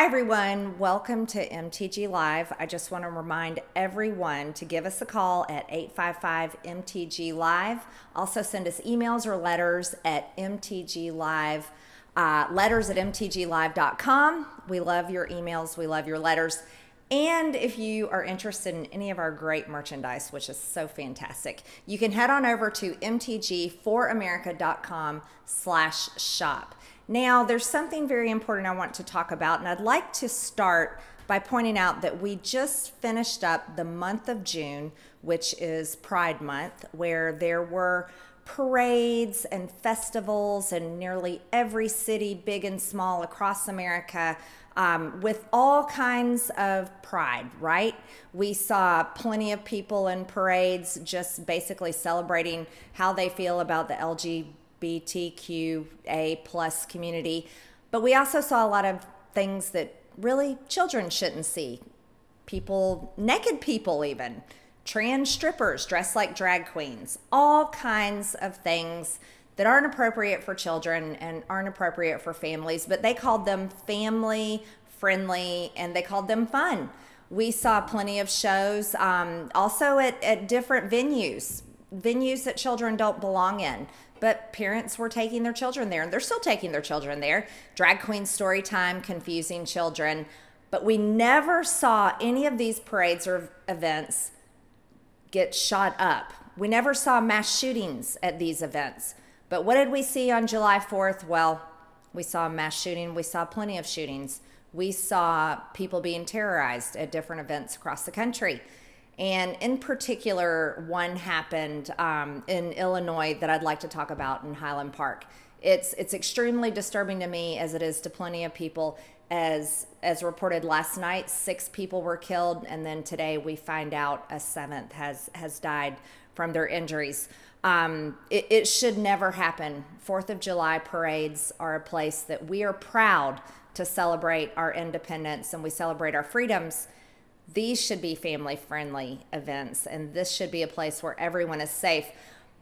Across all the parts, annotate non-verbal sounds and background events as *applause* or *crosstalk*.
Hi, everyone. Welcome to MTG Live. I just want to remind everyone to give us a call at 855 MTG Live. Also, send us emails or letters at MTG Live, uh, letters at MTGLive.com. We love your emails, we love your letters. And if you are interested in any of our great merchandise, which is so fantastic, you can head on over to mtg4america.com slash shop. Now, there's something very important I want to talk about, and I'd like to start by pointing out that we just finished up the month of June, which is Pride Month, where there were parades and festivals in nearly every city, big and small, across America. Um, with all kinds of pride, right? We saw plenty of people in parades just basically celebrating how they feel about the LGBT LGBTQA plus community. But we also saw a lot of things that really children shouldn't see. People, naked people even, trans strippers dressed like drag queens, all kinds of things that aren't appropriate for children and aren't appropriate for families, but they called them family friendly and they called them fun. We saw plenty of shows um, also at, at different venues, venues that children don't belong in but parents were taking their children there and they're still taking their children there. Drag queen story time confusing children. But we never saw any of these parades or events get shot up. We never saw mass shootings at these events. But what did we see on july 4th well we saw mass shooting. We saw plenty of shootings. We saw people being terrorized at different events across the country and in particular, one happened um, in Illinois that I'd like to talk about in Highland Park. It's it's extremely disturbing to me, as it is to plenty of people. As as reported last night, six people were killed, and then today we find out a seventh has has died from their injuries. Um, it, it should never happen. Fourth of July parades are a place that we are proud to celebrate our independence and we celebrate our freedoms these should be family friendly events and this should be a place where everyone is safe.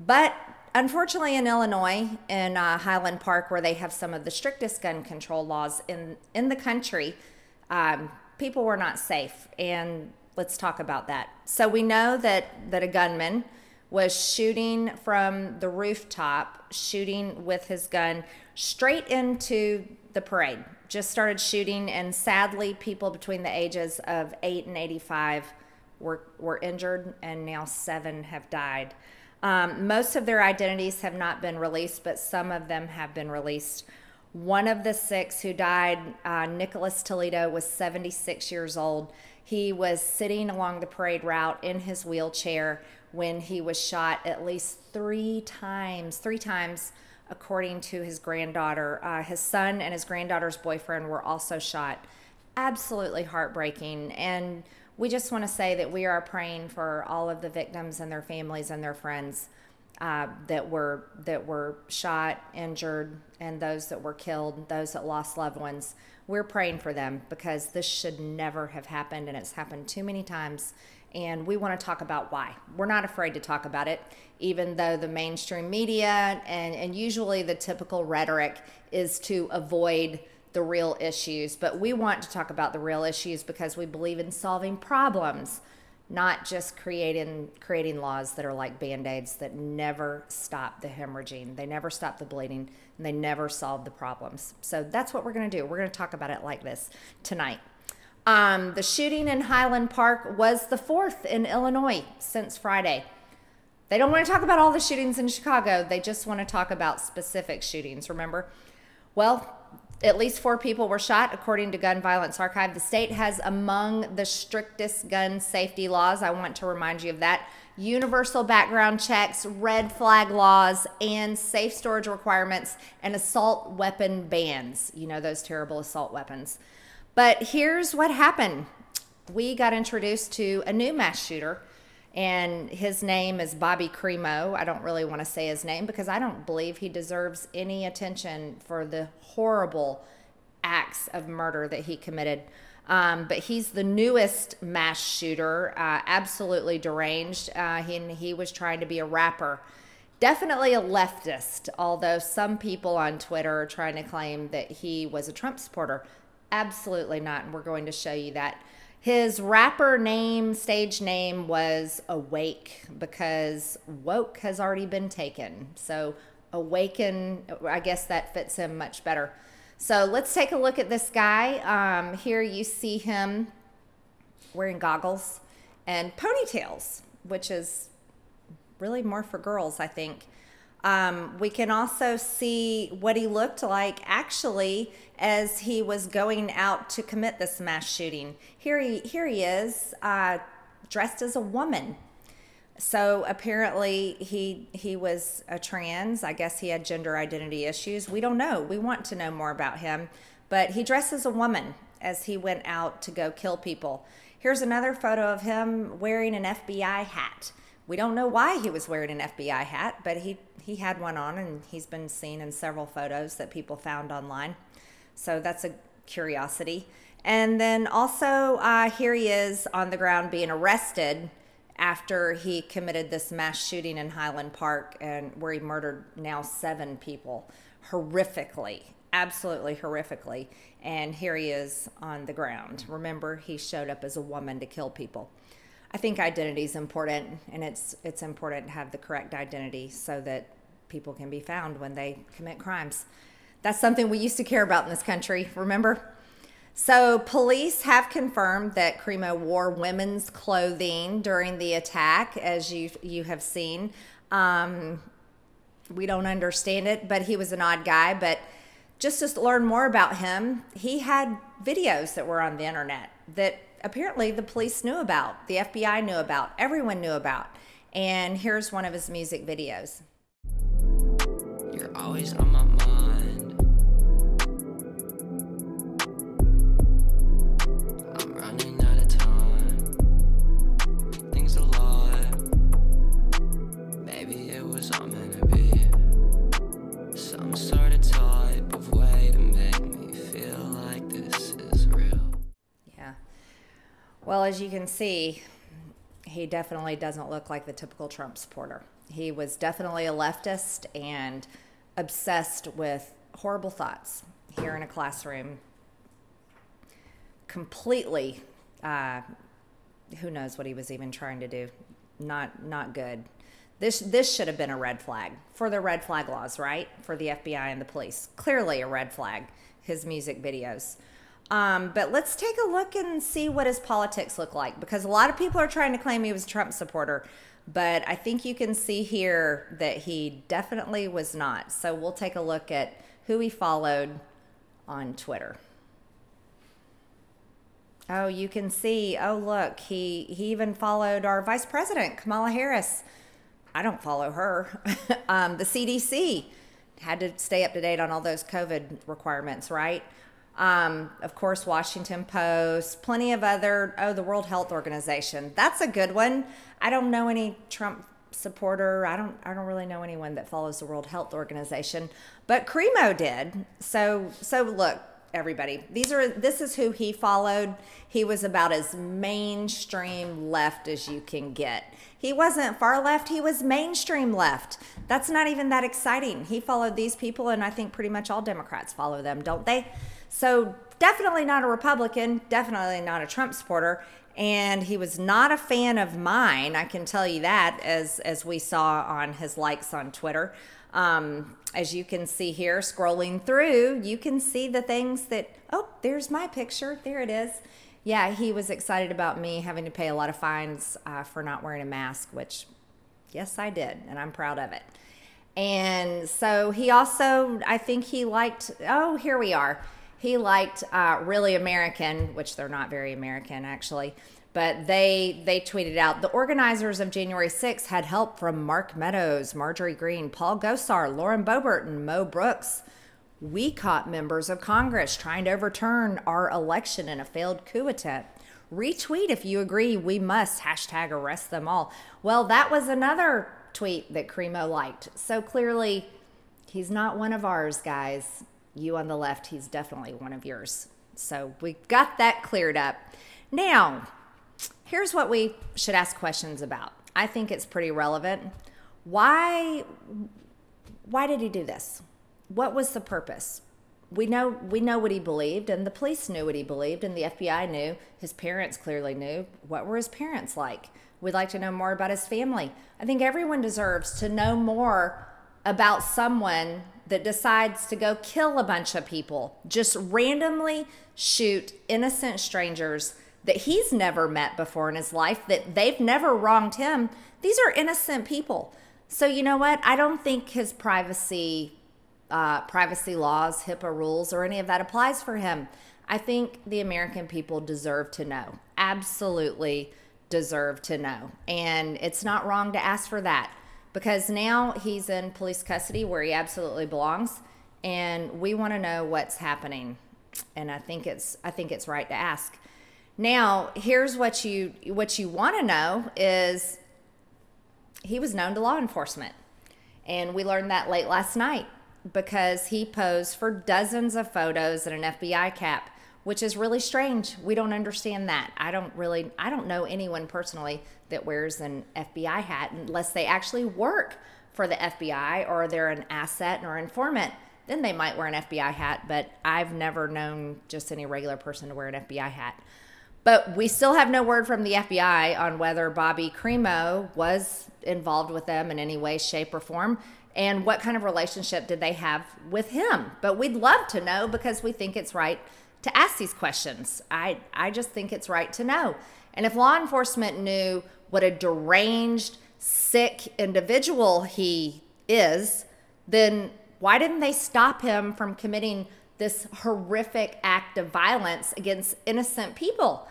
But unfortunately, in Illinois, in uh, Highland Park, where they have some of the strictest gun control laws in, in the country, um, people were not safe. And let's talk about that. So we know that, that a gunman was shooting from the rooftop, shooting with his gun straight into the parade just started shooting, and sadly, people between the ages of 8 and 85 were, were injured, and now seven have died. Um, most of their identities have not been released, but some of them have been released. One of the six who died, uh, Nicholas Toledo, was 76 years old. He was sitting along the parade route in his wheelchair when he was shot at least three times, three times according to his granddaughter. Uh, his son and his granddaughter's boyfriend were also shot. Absolutely heartbreaking. And we just want to say that we are praying for all of the victims and their families and their friends uh, that were that were shot, injured, and those that were killed, those that lost loved ones. We're praying for them because this should never have happened, and it's happened too many times and we want to talk about why. We're not afraid to talk about it, even though the mainstream media and, and usually the typical rhetoric is to avoid the real issues. But we want to talk about the real issues because we believe in solving problems, not just creating creating laws that are like band-aids that never stop the hemorrhaging. They never stop the bleeding and they never solve the problems. So that's what we're going to do. We're going to talk about it like this tonight. Um, the shooting in Highland Park was the fourth in Illinois since Friday. They don't want to talk about all the shootings in Chicago. They just want to talk about specific shootings, remember? Well, at least four people were shot, according to Gun Violence Archive. The state has among the strictest gun safety laws. I want to remind you of that. Universal background checks, red flag laws, and safe storage requirements, and assault weapon bans. You know, those terrible assault weapons. But here's what happened we got introduced to a new mass shooter, and his name is Bobby Crimo. I don't really want to say his name because I don't believe he deserves any attention for the horrible acts of murder that he committed. Um, but he's the newest mass shooter, uh, absolutely deranged. Uh, he, he was trying to be a rapper. Definitely a leftist, although some people on Twitter are trying to claim that he was a Trump supporter Absolutely not. And we're going to show you that. His rapper name, stage name was Awake because woke has already been taken. So, Awaken, I guess that fits him much better. So, let's take a look at this guy. Um, here you see him wearing goggles and ponytails, which is really more for girls, I think. Um, we can also see what he looked like actually as he was going out to commit this mass shooting. Here he here he is, uh, dressed as a woman. So apparently he he was a trans. I guess he had gender identity issues. We don't know. We want to know more about him, but he dressed as a woman as he went out to go kill people. Here's another photo of him wearing an FBI hat. We don't know why he was wearing an FBI hat, but he, he had one on and he's been seen in several photos that people found online. So that's a curiosity. And then also, uh, here he is on the ground being arrested after he committed this mass shooting in Highland Park and where he murdered now seven people horrifically, absolutely horrifically. And here he is on the ground. Remember, he showed up as a woman to kill people. I think identity is important, and it's it's important to have the correct identity so that people can be found when they commit crimes. That's something we used to care about in this country. Remember? So, police have confirmed that Crimo wore women's clothing during the attack, as you you have seen. Um, we don't understand it, but he was an odd guy. But just to learn more about him, he had videos that were on the internet that apparently the police knew about, the FBI knew about, everyone knew about. And here's one of his music videos. You're always on my mind. I'm running out of time. Things a. Maybe it was all meant to be. Some sort of type of way to make me feel like this is real. Yeah. Well, as you can see, he definitely doesn't look like the typical Trump supporter. He was definitely a leftist and obsessed with horrible thoughts here in a classroom. Completely, uh, who knows what he was even trying to do? Not not good. This this should have been a red flag for the red flag laws, right? For the FBI and the police. Clearly a red flag. His music videos. Um, but let's take a look and see what his politics look like because a lot of people are trying to claim he was a Trump supporter, but I think you can see here that he definitely was not. So we'll take a look at who he followed on Twitter. Oh, you can see. Oh, look, he he even followed our Vice President Kamala Harris. I don't follow her. *laughs* um, the CDC had to stay up to date on all those COVID requirements, right? Um, of course, Washington Post, plenty of other. Oh, the World Health Organization. That's a good one. I don't know any Trump supporter. I don't. I don't really know anyone that follows the World Health Organization, but Crimo did. So, so look, everybody. These are. This is who he followed. He was about as mainstream left as you can get. He wasn't far left. He was mainstream left. That's not even that exciting. He followed these people, and I think pretty much all Democrats follow them, don't they? So definitely not a Republican, definitely not a Trump supporter. And he was not a fan of mine, I can tell you that, as as we saw on his likes on Twitter. Um, as you can see here, scrolling through, you can see the things that, oh, there's my picture. There it is. Yeah, he was excited about me having to pay a lot of fines uh, for not wearing a mask, which, yes, I did, and I'm proud of it. And so he also, I think he liked, oh, here we are he liked uh, really American, which they're not very American actually, but they they tweeted out the organizers of January 6th had help from Mark Meadows, Marjorie Greene, Paul Gosar, Lauren Boebert, and Mo Brooks. We caught members of Congress trying to overturn our election in a failed coup attempt. Retweet if you agree. We must hashtag arrest them all. Well, that was another tweet that Crimo liked. So clearly, he's not one of ours, guys you on the left, he's definitely one of yours. So we got that cleared up. Now, here's what we should ask questions about. I think it's pretty relevant. Why why did he do this? What was the purpose? we know we know what he believed and the police knew what he believed and the FBI knew his parents clearly knew what were his parents like we'd like to know more about his family i think everyone deserves to know more about someone that decides to go kill a bunch of people just randomly shoot innocent strangers that he's never met before in his life that they've never wronged him these are innocent people so you know what i don't think his privacy uh, privacy laws, HIPAA rules, or any of that applies for him. I think the American people deserve to know. Absolutely deserve to know. And it's not wrong to ask for that because now he's in police custody where he absolutely belongs and we want to know what's happening. And I think it's I think it's right to ask. Now, here's what you what you want to know is he was known to law enforcement. And we learned that late last night because he posed for dozens of photos in an FBI cap, which is really strange. We don't understand that. I don't really, I don't know anyone personally that wears an FBI hat unless they actually work for the FBI or they're an asset or informant. Then they might wear an FBI hat, but I've never known just any regular person to wear an FBI hat. But we still have no word from the FBI on whether Bobby Crimo was involved with them in any way, shape, or form and what kind of relationship did they have with him. But we'd love to know because we think it's right to ask these questions. I, I just think it's right to know. And if law enforcement knew what a deranged, sick individual he is, then why didn't they stop him from committing this horrific act of violence against innocent people?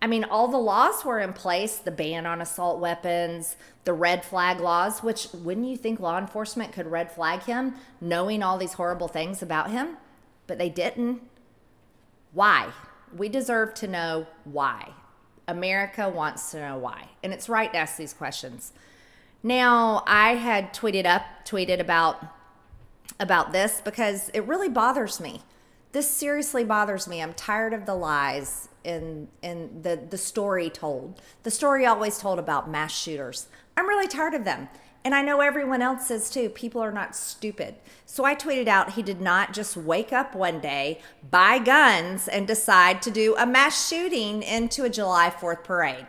I mean, all the laws were in place the ban on assault weapons, the red flag laws, which wouldn't you think law enforcement could red flag him knowing all these horrible things about him? But they didn't. Why? We deserve to know why. America wants to know why. And it's right to ask these questions. Now, I had tweeted up, tweeted about about this because it really bothers me. This seriously bothers me. I'm tired of the lies in in the the story told. The story always told about mass shooters. I'm really tired of them. And I know everyone else is too. People are not stupid. So I tweeted out he did not just wake up one day, buy guns, and decide to do a mass shooting into a July 4th parade.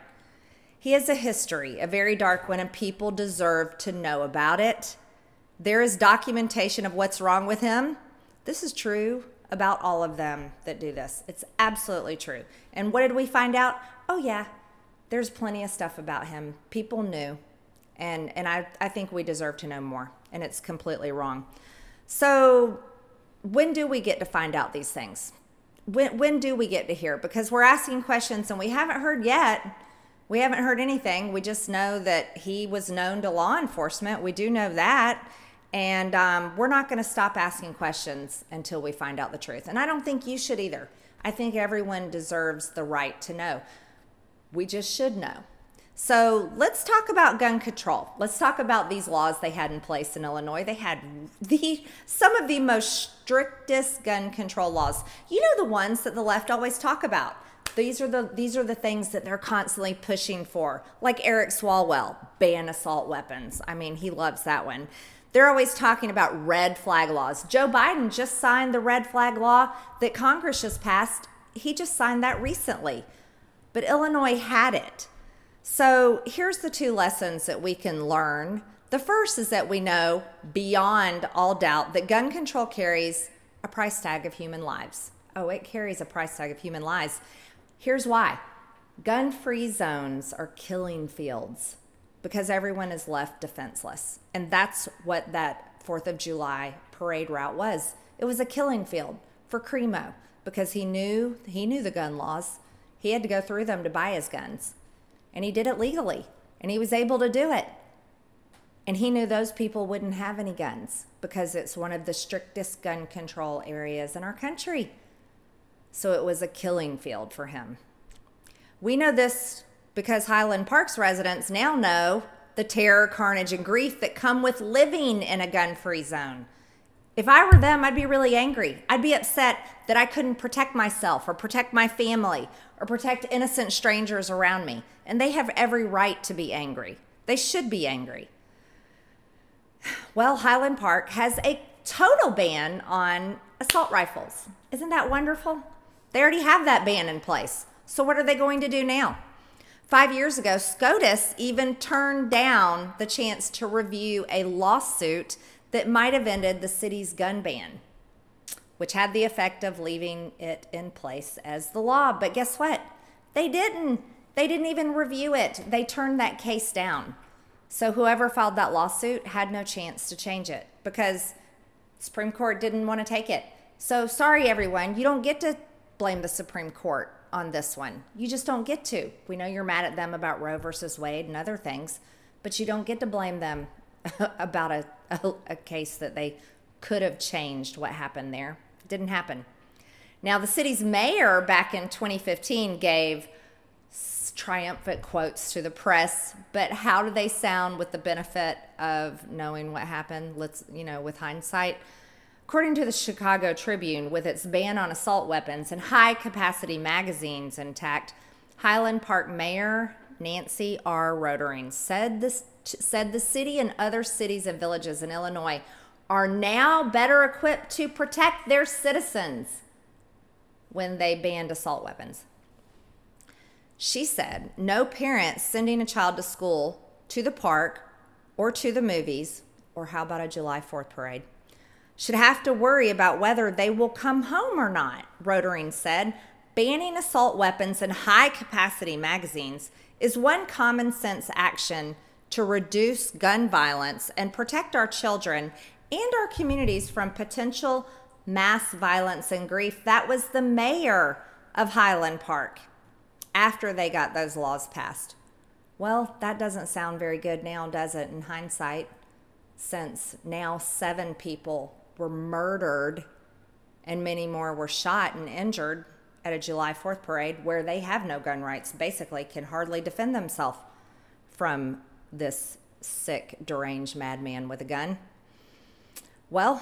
He has a history, a very dark one, and people deserve to know about it. There is documentation of what's wrong with him. This is true about all of them that do this. It's absolutely true. And what did we find out? Oh, yeah, there's plenty of stuff about him. People knew. And, and I, I think we deserve to know more. And it's completely wrong. So, when do we get to find out these things? When, when do we get to hear? Because we're asking questions and we haven't heard yet. We haven't heard anything. We just know that he was known to law enforcement. We do know that. And um, we're not going to stop asking questions until we find out the truth. And I don't think you should either. I think everyone deserves the right to know. We just should know. So let's talk about gun control. Let's talk about these laws they had in place in Illinois. They had the some of the most strictest gun control laws. You know the ones that the left always talk about. These are the these are the things that they're constantly pushing for. Like Eric Swalwell, ban assault weapons. I mean, he loves that one. They're always talking about red flag laws. Joe Biden just signed the red flag law that Congress just passed. He just signed that recently. But Illinois had it. So here's the two lessons that we can learn. The first is that we know beyond all doubt that gun control carries a price tag of human lives. Oh, it carries a price tag of human lives. Here's why gun free zones are killing fields because everyone is left defenseless. And that's what that 4th of July parade route was. It was a killing field for Crimo because he knew he knew the gun laws. He had to go through them to buy his guns. And he did it legally. And he was able to do it. And he knew those people wouldn't have any guns because it's one of the strictest gun control areas in our country. So it was a killing field for him. We know this because Highland Park's residents now know the terror, carnage, and grief that come with living in a gun free zone. If I were them, I'd be really angry. I'd be upset that I couldn't protect myself or protect my family or protect innocent strangers around me. And they have every right to be angry. They should be angry. *sighs* Well, Highland Park has a total ban on assault rifles. Isn't that wonderful? They already have that ban in place. So, what are they going to do now? Five years ago, SCOTUS even turned down the chance to review a lawsuit that might have ended the city's gun ban, which had the effect of leaving it in place as the law. But guess what? They didn't. They didn't even review it. They turned that case down. So whoever filed that lawsuit had no chance to change it because Supreme Court didn't want to take it. So sorry everyone, you don't get to blame the Supreme Court on this one. You just don't get to. We know you're mad at them about Roe versus Wade and other things, but you don't get to blame them *laughs* about a, a, a case that they could have changed what happened there. It didn't happen. Now, the city's mayor back in 2015 gave triumphant quotes to the press, but how do they sound with the benefit of knowing what happened? Let's, you know, with hindsight. According to the Chicago Tribune, with its ban on assault weapons and high capacity magazines intact, Highland Park Mayor Nancy R. Rotering said this said the city and other cities and villages in Illinois are now better equipped to protect their citizens when they banned assault weapons. She said, No parent sending a child to school, to the park, or to the movies, or how about a July 4th parade, should have to worry about whether they will come home or not, Rotering said. Banning assault weapons and high capacity magazines is one common sense action to reduce gun violence and protect our children and our communities from potential mass violence and grief. That was the mayor of Highland Park after they got those laws passed. Well, that doesn't sound very good now, does it, in hindsight? Since now seven people were murdered and many more were shot and injured at a July 4th parade where they have no gun rights, basically, can hardly defend themselves from this sick, deranged madman with a gun. Well,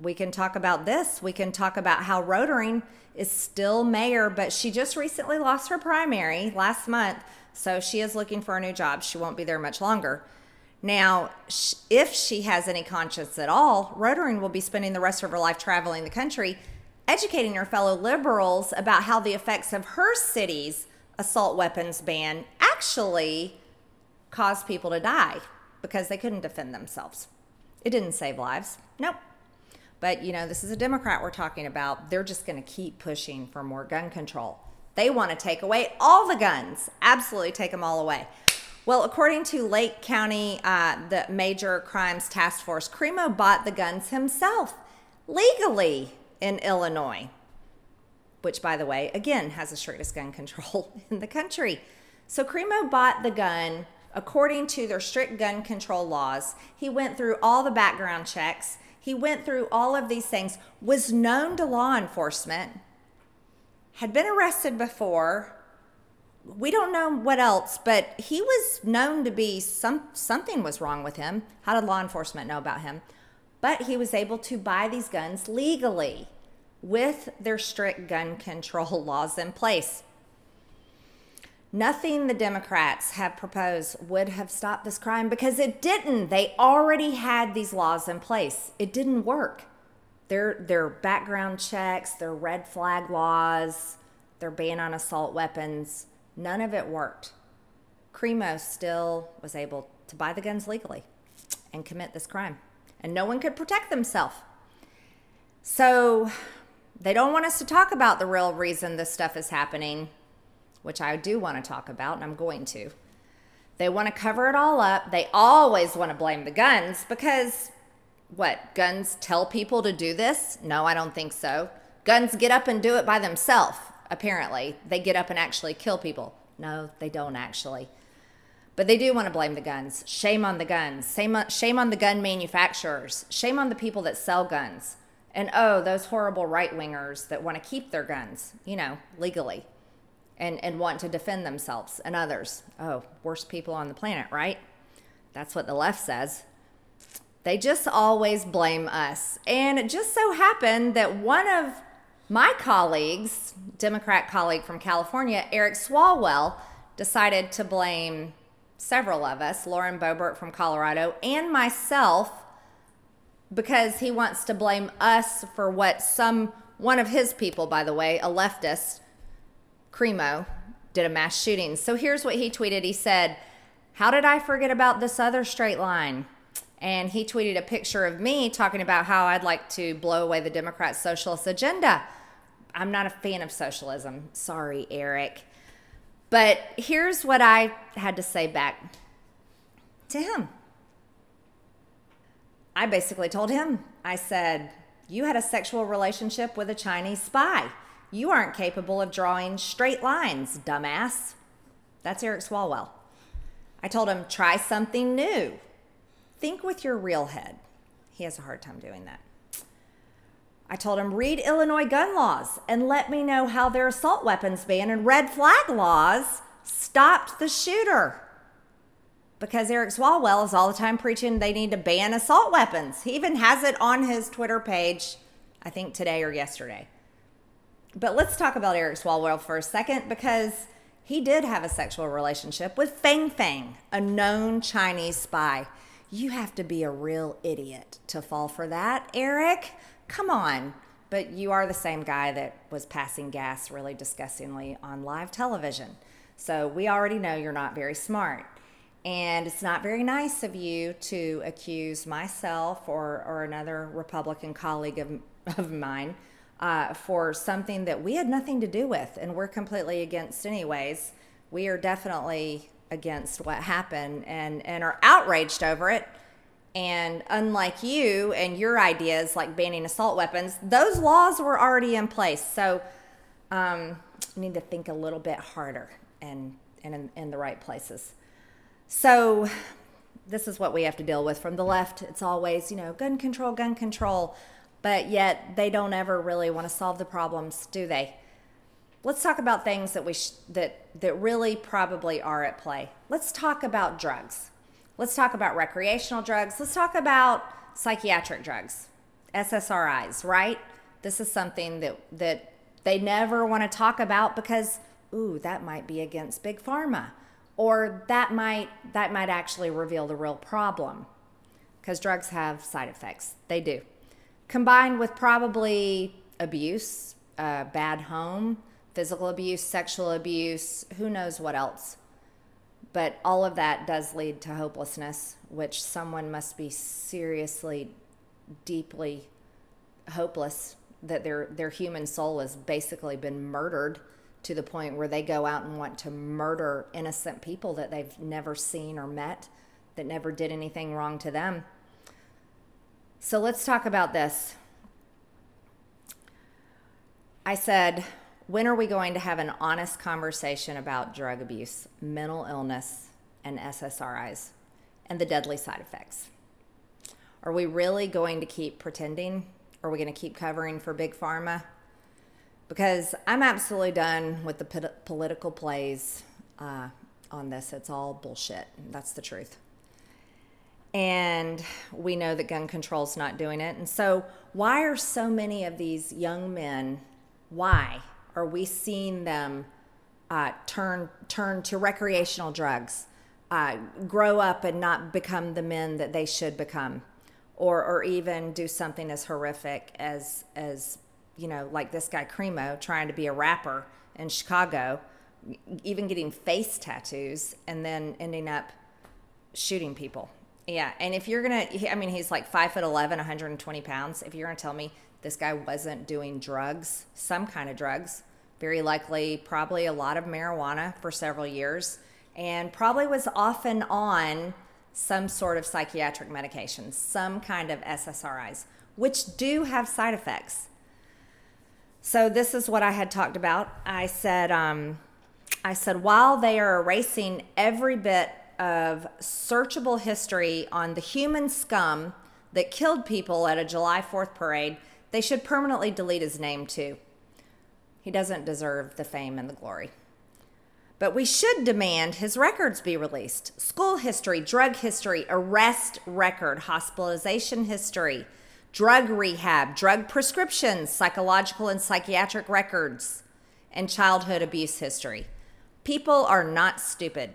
we can talk about this. We can talk about how Rotering is still mayor, but she just recently lost her primary last month. So she is looking for a new job. She won't be there much longer. Now, if she has any conscience at all, Rotering will be spending the rest of her life traveling the country, educating her fellow liberals about how the effects of her city's assault weapons ban actually caused people to die because they couldn't defend themselves. It didn't save lives. Nope. But, you know, this is a Democrat we're talking about. They're just going to keep pushing for more gun control. They want to take away all the guns, absolutely take them all away. Well, according to Lake County, uh, the Major Crimes Task Force, Crimo bought the guns himself legally in Illinois, which, by the way, again, has the strictest gun control *laughs* in the country. So Crimo bought the gun according to their strict gun control laws. He went through all the background checks. He went through all of these things, was known to law enforcement, had been arrested before. We don't know what else, but he was known to be some something was wrong with him. How did law enforcement know about him? But he was able to buy these guns legally with their strict gun control *laughs* laws in place. Nothing the Democrats have proposed would have stopped this crime because it didn't. They already had these laws in place. It didn't work. Their their background checks, their red flag laws, their ban on assault weapons, none of it worked. Crimo still was able to buy the guns legally and commit this crime. And no one could protect themselves. So they don't want us to talk about the real reason this stuff is happening which I do want to talk about, and I'm going to. They want to cover it all up. They always want to blame the guns because what? Guns tell people to do this? No, I don't think so. Guns get up and do it by themselves, apparently. They get up and actually kill people. No, they don't actually. But they do want to blame the guns. Shame on the guns. Uh, shame on the gun manufacturers. Shame on the people that sell guns. And oh, those horrible right wingers that want to keep their guns, you know, legally and, and want to defend themselves and others. Oh, worst people on the planet, right? That's what the left says. They just always blame us. And it just so happened that one of my colleagues, Democrat colleague from California, Eric Swalwell, decided to blame several of us, Lauren Boebert from Colorado, and myself, because he wants to blame us for what some one of his people, by the way, a leftist, Crimo, did a mass shooting. So here's what he tweeted. He said, How did I forget about this other straight line? And he tweeted a picture of me talking about how I'd like to blow away the Democrat socialist agenda. I'm not a fan of socialism. Sorry, Eric. But here's what I had to say back to him. I basically told him, I said, You had a sexual relationship with a Chinese spy. You aren't capable of drawing straight lines, dumbass. That's Eric Swalwell. I told him, Try something new. Think with your real head. He has a hard time doing that. I told him, read Illinois gun laws and let me know how their assault weapons ban and red flag laws stopped the shooter because Eric Swalwell is all the time preaching they need to ban assault weapons. He even has it on his Twitter page, I think today or yesterday. But let's talk about Eric Swalwell for a second because he did have a sexual relationship with Fang Fang, a known Chinese spy. You have to be a real idiot to fall for that, Eric. Come on. But you are the same guy that was passing gas really disgustingly on live television. So we already know you're not very smart. And it's not very nice of you to accuse myself or, or another Republican colleague of, of mine uh, for something that we had nothing to do with and we're completely against, anyways. We are definitely against what happened and, and are outraged over it. And unlike you and your ideas like banning assault weapons, those laws were already in place. So um, need to think a little bit harder and, and in, in the right places. So, this is what we have to deal with from the left. It's always, you know, gun control, gun control, but yet they don't ever really want to solve the problems, do they? Let's talk about things that we sh- that that really probably are at play. Let's talk about drugs. Let's talk about recreational drugs. Let's talk about psychiatric drugs, SSRIs, right? This is something that that they never want to talk about because ooh, that might be against big pharma or that might that might actually reveal the real problem because drugs have side effects they do combined with probably abuse uh, bad home physical abuse sexual abuse who knows what else but all of that does lead to hopelessness which someone must be seriously deeply hopeless that their their human soul has basically been murdered to the point where they go out and want to murder innocent people that they've never seen or met, that never did anything wrong to them. So let's talk about this. I said, when are we going to have an honest conversation about drug abuse, mental illness, and SSRIs and the deadly side effects? Are we really going to keep pretending? Are we going to keep covering for big pharma? because I'm absolutely done with the political plays uh, on this. It's all bullshit. That's the truth. And we know that gun control is not doing it. And so, why are so many of these young men? Why are we seeing them uh, turn turn to recreational drugs, uh, grow up and not become the men that they should become, or or even do something as horrific as as you know, like this guy Crimo trying to be a rapper in Chicago, even getting face tattoos and then ending up shooting people. Yeah, and if you're gonna, I mean, he's like five foot 11, 120 pounds. If you're gonna tell me this guy wasn't doing drugs, some kind of drugs, very likely, probably a lot of marijuana for several years, and probably was often on some sort of psychiatric medication, some kind of SSRIs, which do have side effects. So this is what I had talked about. I said, um, I said, while they are erasing every bit of searchable history on the human scum that killed people at a July 4th parade, they should permanently delete his name too. He doesn't deserve the fame and the glory. But we should demand his records be released school history, drug history, arrest record, hospitalization history, drug rehab, drug prescriptions, psychological and psychiatric records, and childhood abuse history. People are not stupid.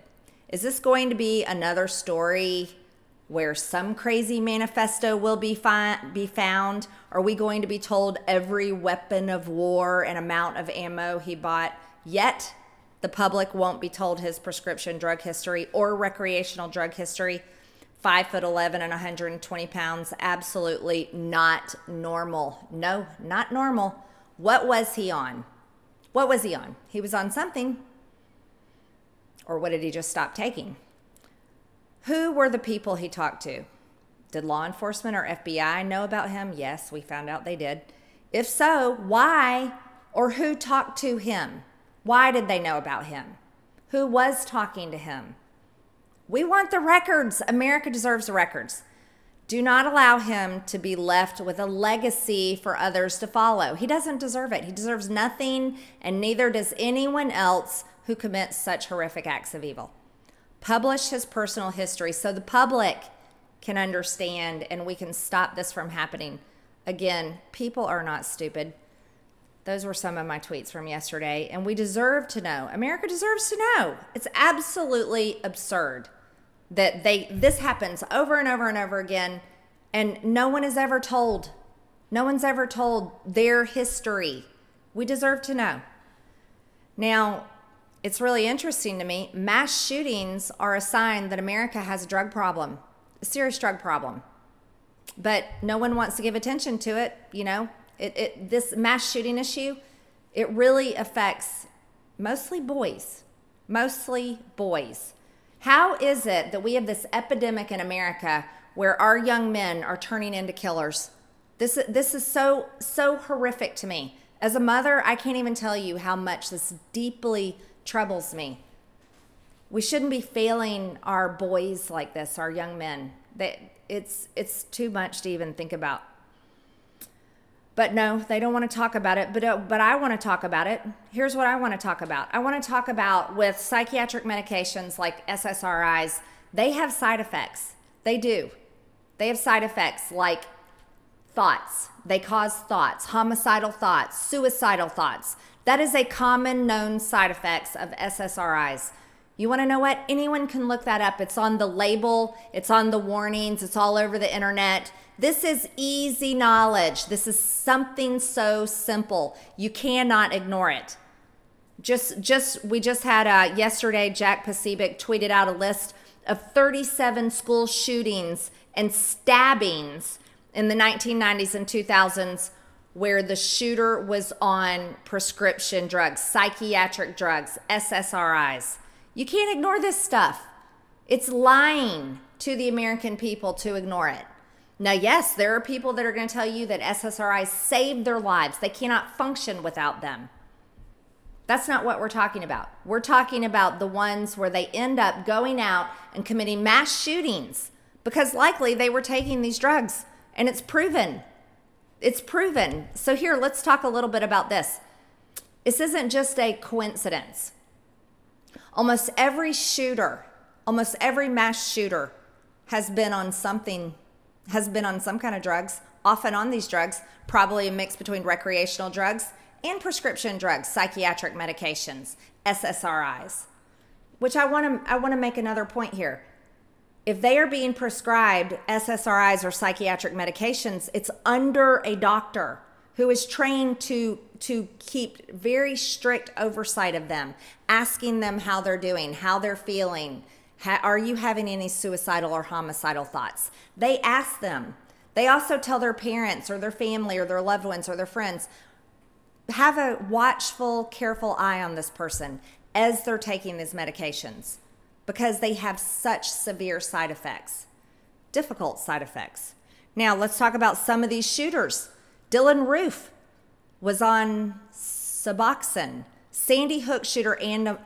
Is this going to be another story where some crazy manifesto will be, fi- be found? Are we going to be told every weapon of war and amount of ammo he bought? Yet, the public won't be told his prescription drug history or recreational drug history. Five foot 11 and 120 pounds, absolutely not normal. No, not normal. What was he on? What was he on? He was on something. Or what did he just stop taking? Who were the people he talked to? Did law enforcement or FBI know about him? Yes, we found out they did. If so, why or who talked to him? Why did they know about him? Who was talking to him? We want the records. America deserves the records. Do not allow him to be left with a legacy for others to follow. He doesn't deserve it. He deserves nothing, and neither does anyone else who commits such horrific acts of evil. Publish his personal history so the public can understand and we can stop this from happening. Again, people are not stupid. Those were some of my tweets from yesterday, and we deserve to know. America deserves to know. It's absolutely absurd that they this happens over and over and over again, and no one is ever told. No one's ever told their history. We deserve to know. Now, it's really interesting to me. Mass shootings are a sign that America has a drug problem, a serious drug problem. But no one wants to give attention to it, you know. It, it this mass shooting issue, it really affects mostly boys. Mostly boys. How is it that we have this epidemic in America where our young men are turning into killers? This this is so so horrific to me. As a mother, I can't even tell you how much this deeply troubles me. We shouldn't be failing our boys like this, our young men. That it's it's too much to even think about. But no, they don't want to talk about it. But uh, but I want to talk about it. Here's what I want to talk about. I want to talk about with psychiatric medications like SSRIs. They have side effects. They do. They have side effects like thoughts. They cause thoughts, homicidal thoughts, suicidal thoughts. That is a common known side effects of SSRIs. You want to know what? Anyone can look that up. It's on the label, it's on the warnings, it's all over the internet. This is easy knowledge. This is something so simple. You cannot ignore it. Just just we just had uh, yesterday Jack Posobiec tweeted out a list of 37 school shootings and stabbings in the 1990s and 2000s where the shooter was on prescription drugs, psychiatric drugs, SSRIs. You can't ignore this stuff. It's lying to the American people to ignore it. Now, yes, there are people that are going to tell you that SSRIs saved their lives. They cannot function without them. That's not what we're talking about. We're talking about the ones where they end up going out and committing mass shootings because likely they were taking these drugs and it's proven it's proven. So, here, let's talk a little bit about this. This isn't just a coincidence. Almost every shooter, almost every mass shooter has been on something, has been on some kind of drugs, often on these drugs, probably a mix between recreational drugs and prescription drugs, psychiatric medications, SSRIs. Which I want to I want to make another point here if they are being prescribed SSRIs or psychiatric medications, it's under a doctor who is trained to to keep very strict oversight of them, asking them how they're doing, how they're feeling. are you having any suicidal or homicidal thoughts? They ask them. They also tell their parents or their family or their loved ones or their friends, have a watchful, careful eye on this person as they're taking these medications because they have such severe side effects, difficult side effects. Now, let's talk about some of these shooters. Dylann Roof was on Suboxone. Sandy Hook shooter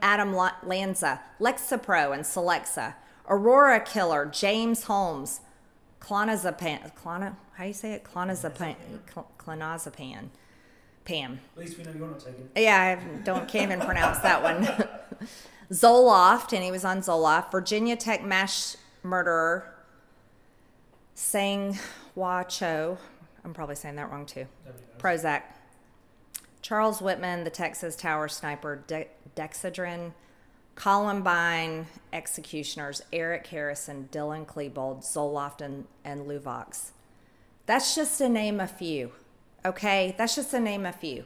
Adam Lanza, Lexapro and Celexa. Aurora killer James Holmes, clonazepam, clona, how do you say it? Clonazepam, clonazepam. Pam. At least we know you're not taking. It. Yeah, I don't can't even pronounce that one. *laughs* Zoloft, and he was on Zoloft. Virginia Tech mass murderer Sang Hwa Cho. I'm probably saying that wrong too. Prozac. Charles Whitman, the Texas Tower sniper, De- Dexedrine, Columbine executioners Eric Harrison, Dylan Klebold, Zoloft, and, and Luvox. That's just to name a few. Okay, that's just to name a few.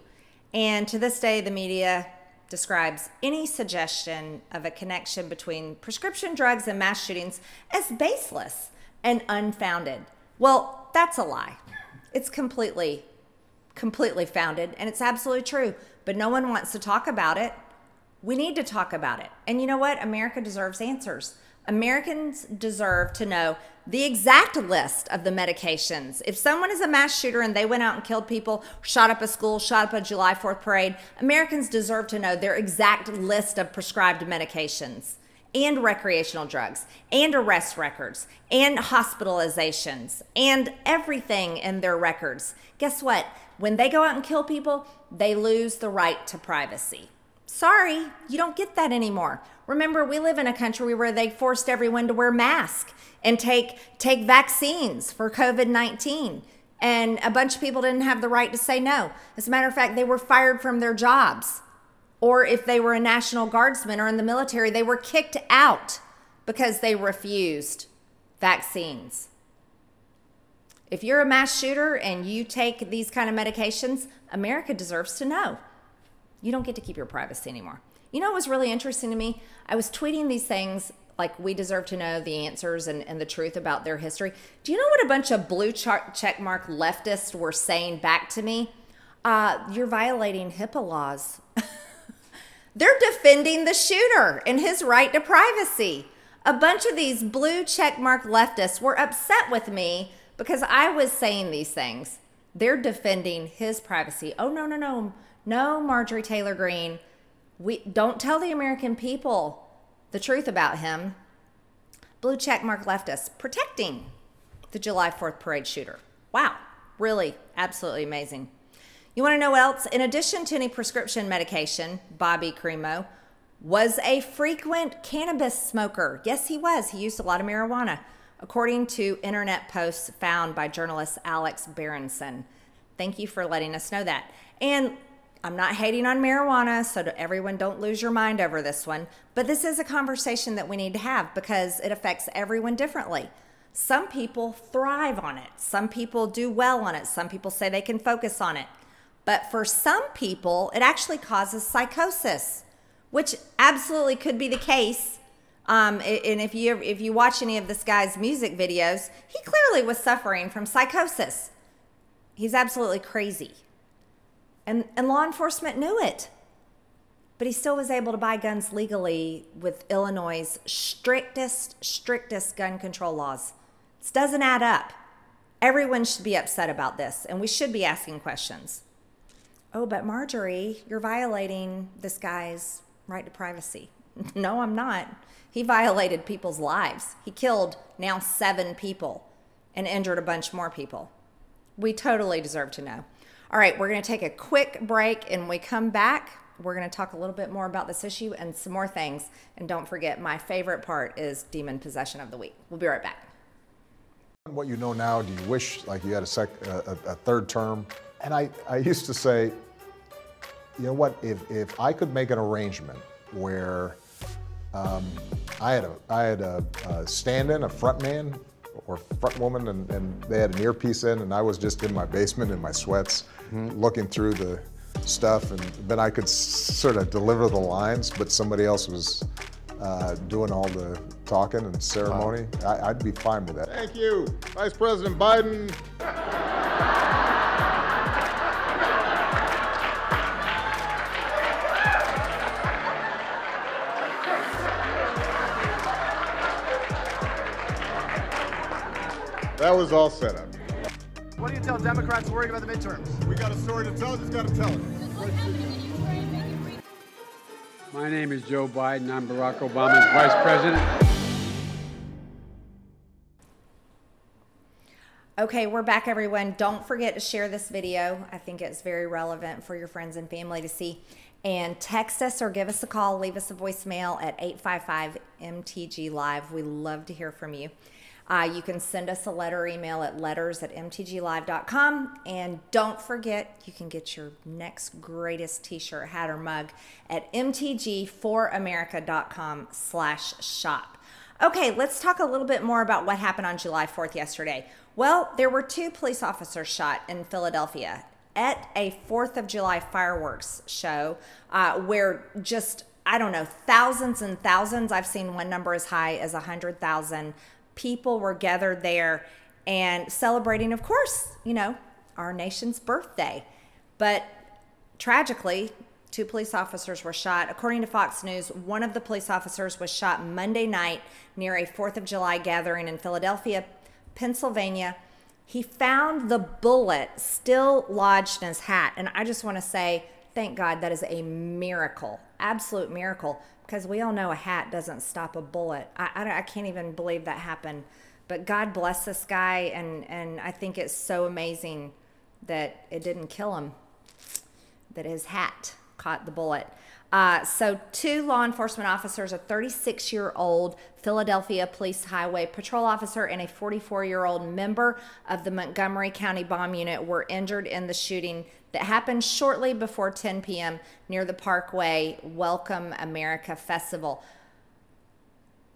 And to this day, the media describes any suggestion of a connection between prescription drugs and mass shootings as baseless and unfounded. Well, that's a lie. It's completely, completely founded and it's absolutely true, but no one wants to talk about it. We need to talk about it. And you know what? America deserves answers. Americans deserve to know the exact list of the medications. If someone is a mass shooter and they went out and killed people, shot up a school, shot up a July 4th parade, Americans deserve to know their exact list of prescribed medications and recreational drugs and arrest records and hospitalizations and everything in their records. Guess what? When they go out and kill people, they lose the right to privacy. Sorry, you don't get that anymore. Remember, we live in a country where they forced everyone to wear masks and take take vaccines for COVID-19. And a bunch of people didn't have the right to say no. As a matter of fact, they were fired from their jobs. Or if they were a National Guardsman or in the military, they were kicked out because they refused vaccines. If you're a mass shooter and you take these kind of medications, America deserves to know. You don't get to keep your privacy anymore. You know what was really interesting to me? I was tweeting these things like we deserve to know the answers and, and the truth about their history. Do you know what a bunch of blue check mark leftists were saying back to me? Uh, you're violating HIPAA laws. *laughs* They're defending the shooter and his right to privacy. A bunch of these blue check mark leftists were upset with me because I was saying these things. They're defending his privacy. Oh no, no, no. No, Marjorie Taylor Greene. We don't tell the American people the truth about him. Blue check mark leftists protecting the July 4th parade shooter. Wow, really, absolutely amazing. You want to know what else? In addition to any prescription medication, Bobby Crimo was a frequent cannabis smoker. Yes, he was. He used a lot of marijuana, according to internet posts found by journalist Alex Berenson. Thank you for letting us know that. And I'm not hating on marijuana, so everyone don't lose your mind over this one. But this is a conversation that we need to have because it affects everyone differently. Some people thrive on it, some people do well on it, some people say they can focus on it. But for some people, it actually causes psychosis, which absolutely could be the case. Um, and if you if you watch any of this guy's music videos, he clearly was suffering from psychosis. He's absolutely crazy, and and law enforcement knew it, but he still was able to buy guns legally with Illinois' strictest strictest gun control laws. This doesn't add up. Everyone should be upset about this, and we should be asking questions oh, but Marjorie, you're violating this guy's right to privacy. *laughs* no, I'm not. He violated people's lives. He killed now seven people and injured a bunch more people. We totally deserve to know. All right, we're going to take a quick break and we come back. We're going to talk a little bit more about this issue and some more things. And don't forget, my favorite part is demon possession of the week. We'll be right back. What you know now, do you wish like you had a, sec- a, a third term and I, I used to say, you know what, if, if I could make an arrangement where um, I had a, I had a, a stand-in, a front man or front woman, and, and, they had an earpiece in, and I was just in my basement in my sweats. Looking through the stuff, and then I could sort of deliver the lines, but somebody else was uh, doing all the talking and ceremony. Wow. I, I'd be fine with that. Thank you, Vice President Biden. That was all set up. What do you tell Democrats worried about the midterms? We got a story to tell, just got to tell it. My name is Joe Biden. I'm Barack Obama's vice president. Okay, we're back, everyone. Don't forget to share this video. I think it's very relevant for your friends and family to see. And text us or give us a call, leave us a voicemail at 855 MTG Live. We love to hear from you. Uh, you can send us a letter email at letters at mtglive.com. And don't forget, you can get your next greatest t-shirt, hat, or mug at mtg4america.com slash shop. Okay, let's talk a little bit more about what happened on July 4th yesterday. Well, there were two police officers shot in Philadelphia at a 4th of July fireworks show uh, where just, I don't know, thousands and thousands, I've seen one number as high as 100,000 people were gathered there and celebrating, of course, you know, our nation's birthday. But tragically, two police officers were shot. According to Fox News, one of the police officers was shot Monday night near a 4th of July gathering in Philadelphia, Pennsylvania. He found the bullet still lodged in his hat. And I just want to say, thank God that is a miracle, absolute miracle, because we all know a hat doesn't stop a bullet. I, I, I can't even believe that happened. But God bless this guy. And, and I think it's so amazing that it didn't kill him, that his hat caught the bullet. Uh, so, two law enforcement officers, a 36 year old Philadelphia Police Highway Patrol officer, and a 44 year old member of the Montgomery County Bomb Unit, were injured in the shooting that happened shortly before 10 p.m. near the Parkway Welcome America Festival.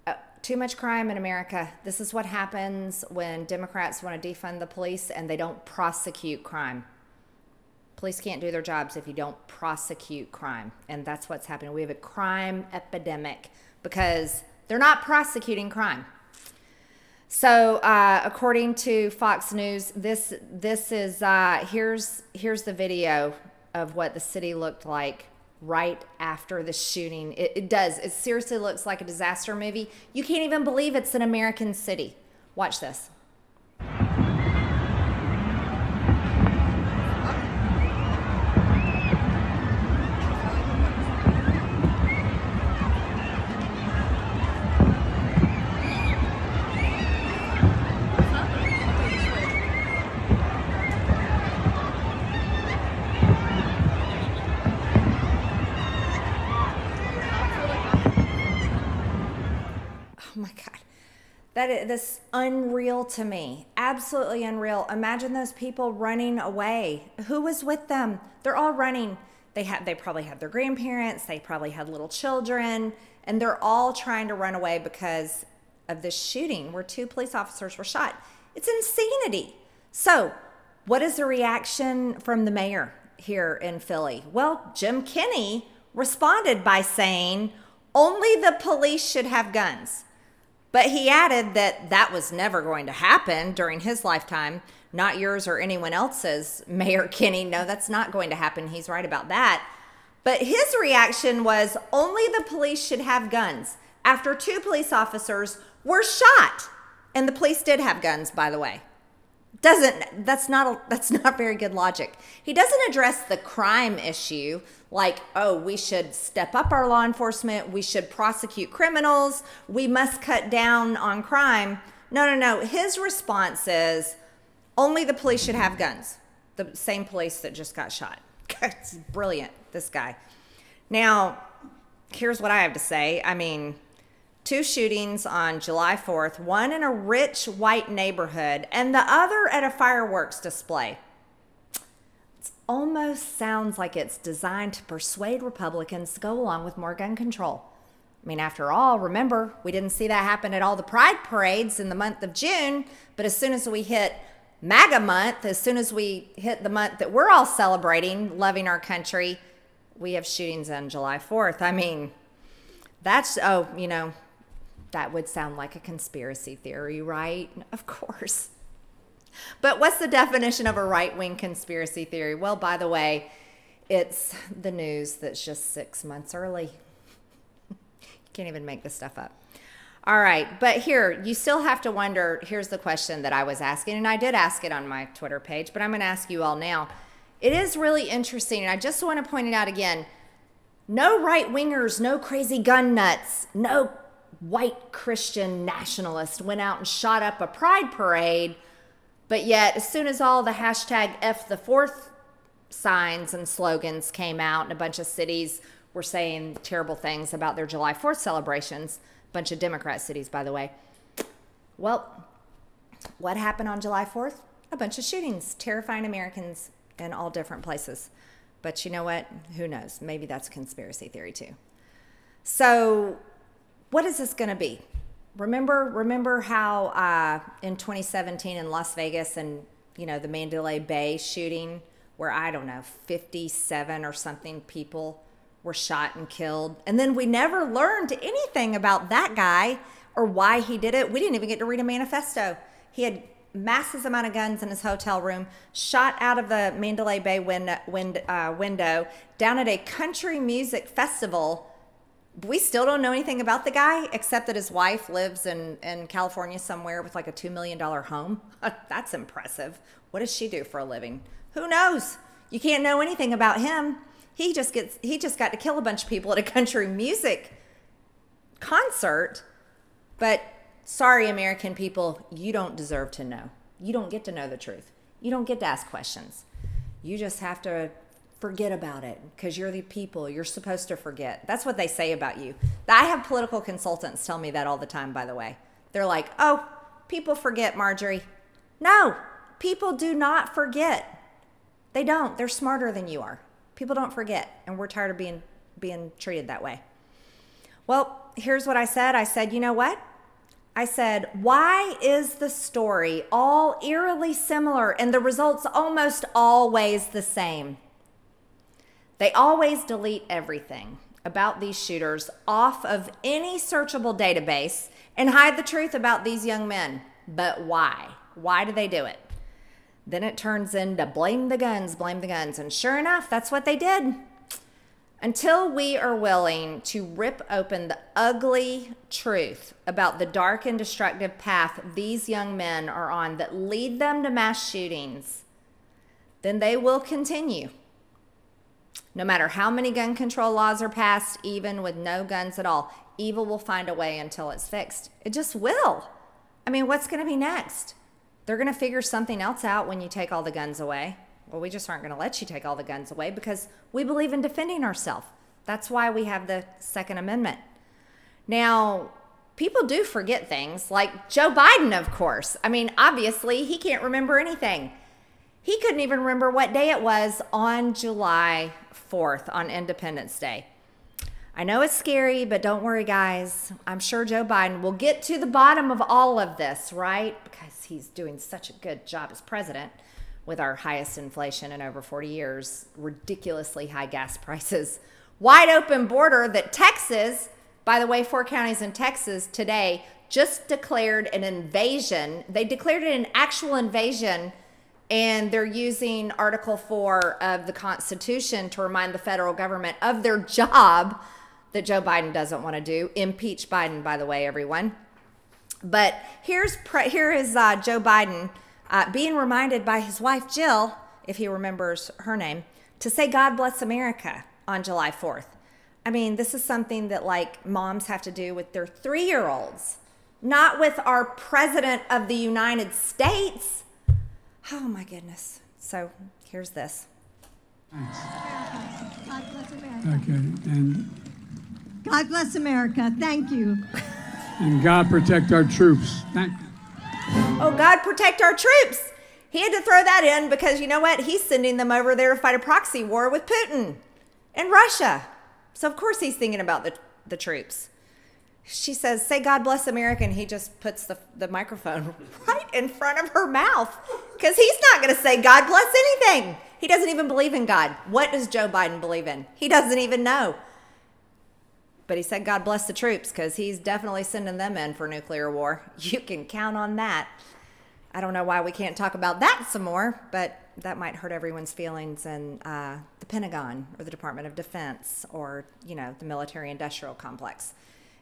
Uh, too much crime in America. This is what happens when Democrats want to defund the police and they don't prosecute crime. Police can't do their jobs if you don't prosecute crime. And that's what's happening. We have a crime epidemic because they're not prosecuting crime. So, uh, according to Fox News, this this is uh, here's here's the video of what the city looked like right after the shooting. It, it does. It seriously looks like a disaster movie. You can't even believe it's an American city. Watch this. Oh my God. That is this unreal to me. Absolutely unreal. Imagine those people running away. Who was with them? They're all running. They had they probably had their grandparents, they probably had little children, and they're all trying to run away because of this shooting where two police officers were shot. It's insanity. So, what is the reaction from the mayor here in Philly? Well, Jim Kenney responded by saying, only the police should have guns. But he added that that was never going to happen during his lifetime, not yours or anyone else's, *laughs* Mayor Kenney. No, that's not going to happen. He's right about that. But his reaction was only the police should have guns after two police officers were shot. And the police did have guns, by the way doesn't that's not a, that's not very good logic. He doesn't address the crime issue like, oh, we should step up our law enforcement, we should prosecute criminals, we must cut down on crime. No, no, no. His response is only the police should have guns. The same police that just got shot. *laughs* it's brilliant, this guy. Now, here's what I have to say. I mean, two shootings on July 4th, one in a rich white neighborhood and the other at a fireworks display. It almost sounds like it's designed to persuade Republicans to go along with more gun control. I mean, after all, remember, we didn't see that happen at all the pride parades in the month of June, but as soon as we hit MAGA month, as soon as we hit the month that we're all celebrating, loving our country, we have shootings on July 4th. I mean, that's, oh, you know, that would sound like a conspiracy theory, right? Of course. But what's the definition of a right wing conspiracy theory? Well, by the way, it's the news that's just six months early. you can't even make this stuff up. All right, but here, you still have to wonder. Here's the question that I was asking, and I did ask it on my Twitter page, but I'm going to ask you all now. It is really interesting, and I just want to point it out again. No right wingers, no crazy gun nuts, no white Christian nationalist went out and shot up a pride parade. But yet, as soon as all the hashtag F the fourth signs and slogans came out, and a bunch of cities were saying terrible things about their July 4th celebrations, a bunch of Democrat cities, by the way. Well, What happened on July 4th? A bunch of shootings, terrifying Americans in all different places. But you know what? Who knows? Maybe that's a conspiracy theory too. So, what is this going to be? Remember, remember how uh, in 2017 in Las Vegas and you know the Mandalay Bay shooting, where I don't know 57 or something people were shot and killed, and then we never learned anything about that guy or why he did it. We didn't even get to read a manifesto. He had massive amount of guns in his hotel room, shot out of the Mandalay Bay wind, uh, window down at a country music festival. We still don't know anything about the guy except that his wife lives in, in California somewhere with like a $2 million home. *laughs* That's impressive. What does she do for a living? Who knows? You can't know anything about him. He just gets he just got to kill a bunch of people at a *laughs* country music concert. But sorry, American people, you don't deserve to know. You don't get to know the truth. You don't get to ask questions. You just have to forget about it because you're the people. You're supposed to forget. That's what they say about you. I have political consultants tell me that all the time, by the way. They're like, oh, people forget, Marjorie. No, people do not forget. They don't. They're smarter than you are. People don't forget, and we're tired of being being treated that way. Well, here's what I said. I said, you know what? I said, why is the story all eerily similar and the results almost always the same? They always delete everything about these shooters off of any searchable database and hide the truth about these young men. But why? Why do they do it? Then it turns into blame the guns, blame the guns. And sure enough, that's what they did. Until we are willing to rip open the ugly truth about the dark and destructive path these young men are on that lead them to mass shootings, then they will continue. No matter how many gun control laws are passed, even with no guns at all, evil will find a way until it's fixed. It just will. I mean, what's going to be next? They're going to figure something else out when you take all the guns away. Well, we just aren't going to let you take all the guns away because we believe in defending ourselves. That's why we have the Second Amendment. Now, people do forget things, like Joe Biden, of course. I mean, obviously, he can't remember anything. He couldn't even remember what day it was on July 4th, on Independence Day. I know it's scary, but don't worry, guys. I'm sure Joe Biden will get to the bottom of all of this, right? Because he's doing such a good job as president with our highest inflation in over 40 years, ridiculously high gas prices, wide open border that Texas, by the way, four counties in Texas today just declared an invasion. They declared it an actual invasion, and they're using Article 4 of the Constitution to remind the federal government of their job that Joe Biden doesn't want to do. Impeach Biden, by the way, everyone. But here's here is uh, Joe Biden uh, being reminded by his wife Jill, if he remembers her name, to say God bless America on July 4th. I mean, this is something that like moms have to do with their three year olds, not with our president of the United States. Oh my goodness. So here's this. Thanks. God bless America. Okay, and, God bless America. Thank you. and God protect our troops. Thank, Oh, God, protect our troops. He had to throw that in because you know what? He's sending them over there to fight a proxy war with Putin and Russia. So, of course, he's thinking about the, the troops. She says, Say God bless America. And he just puts the, the microphone *laughs* right in front of her mouth because he's not going to say God bless anything. He doesn't even believe in God. What does Joe Biden believe in? He doesn't even know. But he said, God bless the troops because he's definitely sending them in for nuclear war. *laughs* You can count on that. I don't know why we can't talk about that some more, but that might hurt everyone's feelings in uh, the Pentagon or the Department of Defense or, you know, the military industrial complex.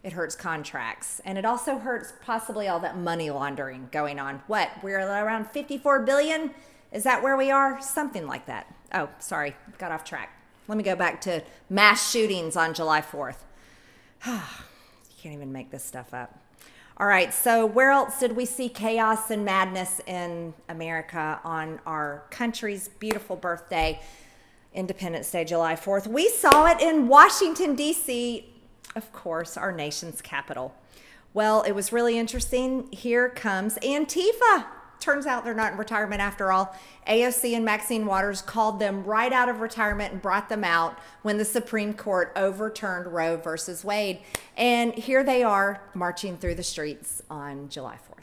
It hurts contracts. And it also hurts possibly all that money laundering going on. What? We're around 54 billion? Is that where we are? Something like that. Oh, sorry, got off track. Let me go back to mass shootings on July 4th. *sighs* you can't even make this stuff up. All right, so where else did we see chaos and madness in America on our country's beautiful birthday, Independence Day, July 4th? We saw it in Washington, D.C., of course, our nation's capital. Well, it was really interesting. Here comes Antifa. turns out they're not in retirement after all. AOC and Maxine Waters called them right out of retirement and brought them out when the Supreme Court overturned Roe versus Wade. And here they are marching through the streets on July 4th.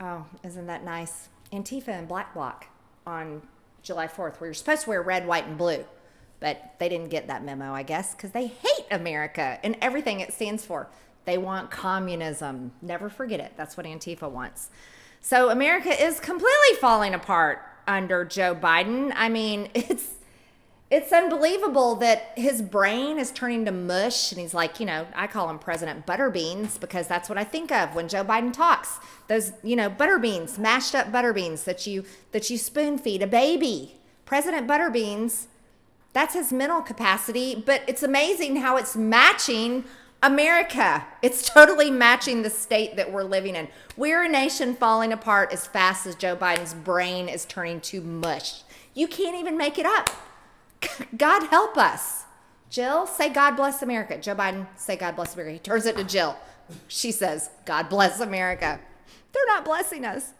Oh, isn't that nice? Antifa and Black Bloc on July 4th, where you're supposed to wear red, white, and blue. But they didn't get that memo, I guess, because they hate America and everything it stands for. They want communism. Never forget it. That's what Antifa wants. So America is completely falling apart under Joe Biden. I mean, *laughs* it's it's unbelievable that his brain is turning to mush and he's like you know i call him president butterbeans because that's what i think of when joe biden talks. Those you know butterbeans mashed up butterbeans that you that you spoon feed a baby. President butterbeans that's his mental capacity but it's amazing how it's matching america. It's *laughs* totally matching the state that we're living in. We're a nation falling apart as fast as joe biden's brain is turning to mush. You can't even make it up *laughs* God help us. Jill, say God bless America. Joe Biden, say God bless America. He turns it to Jill. She says, God bless America. They're not blessing us.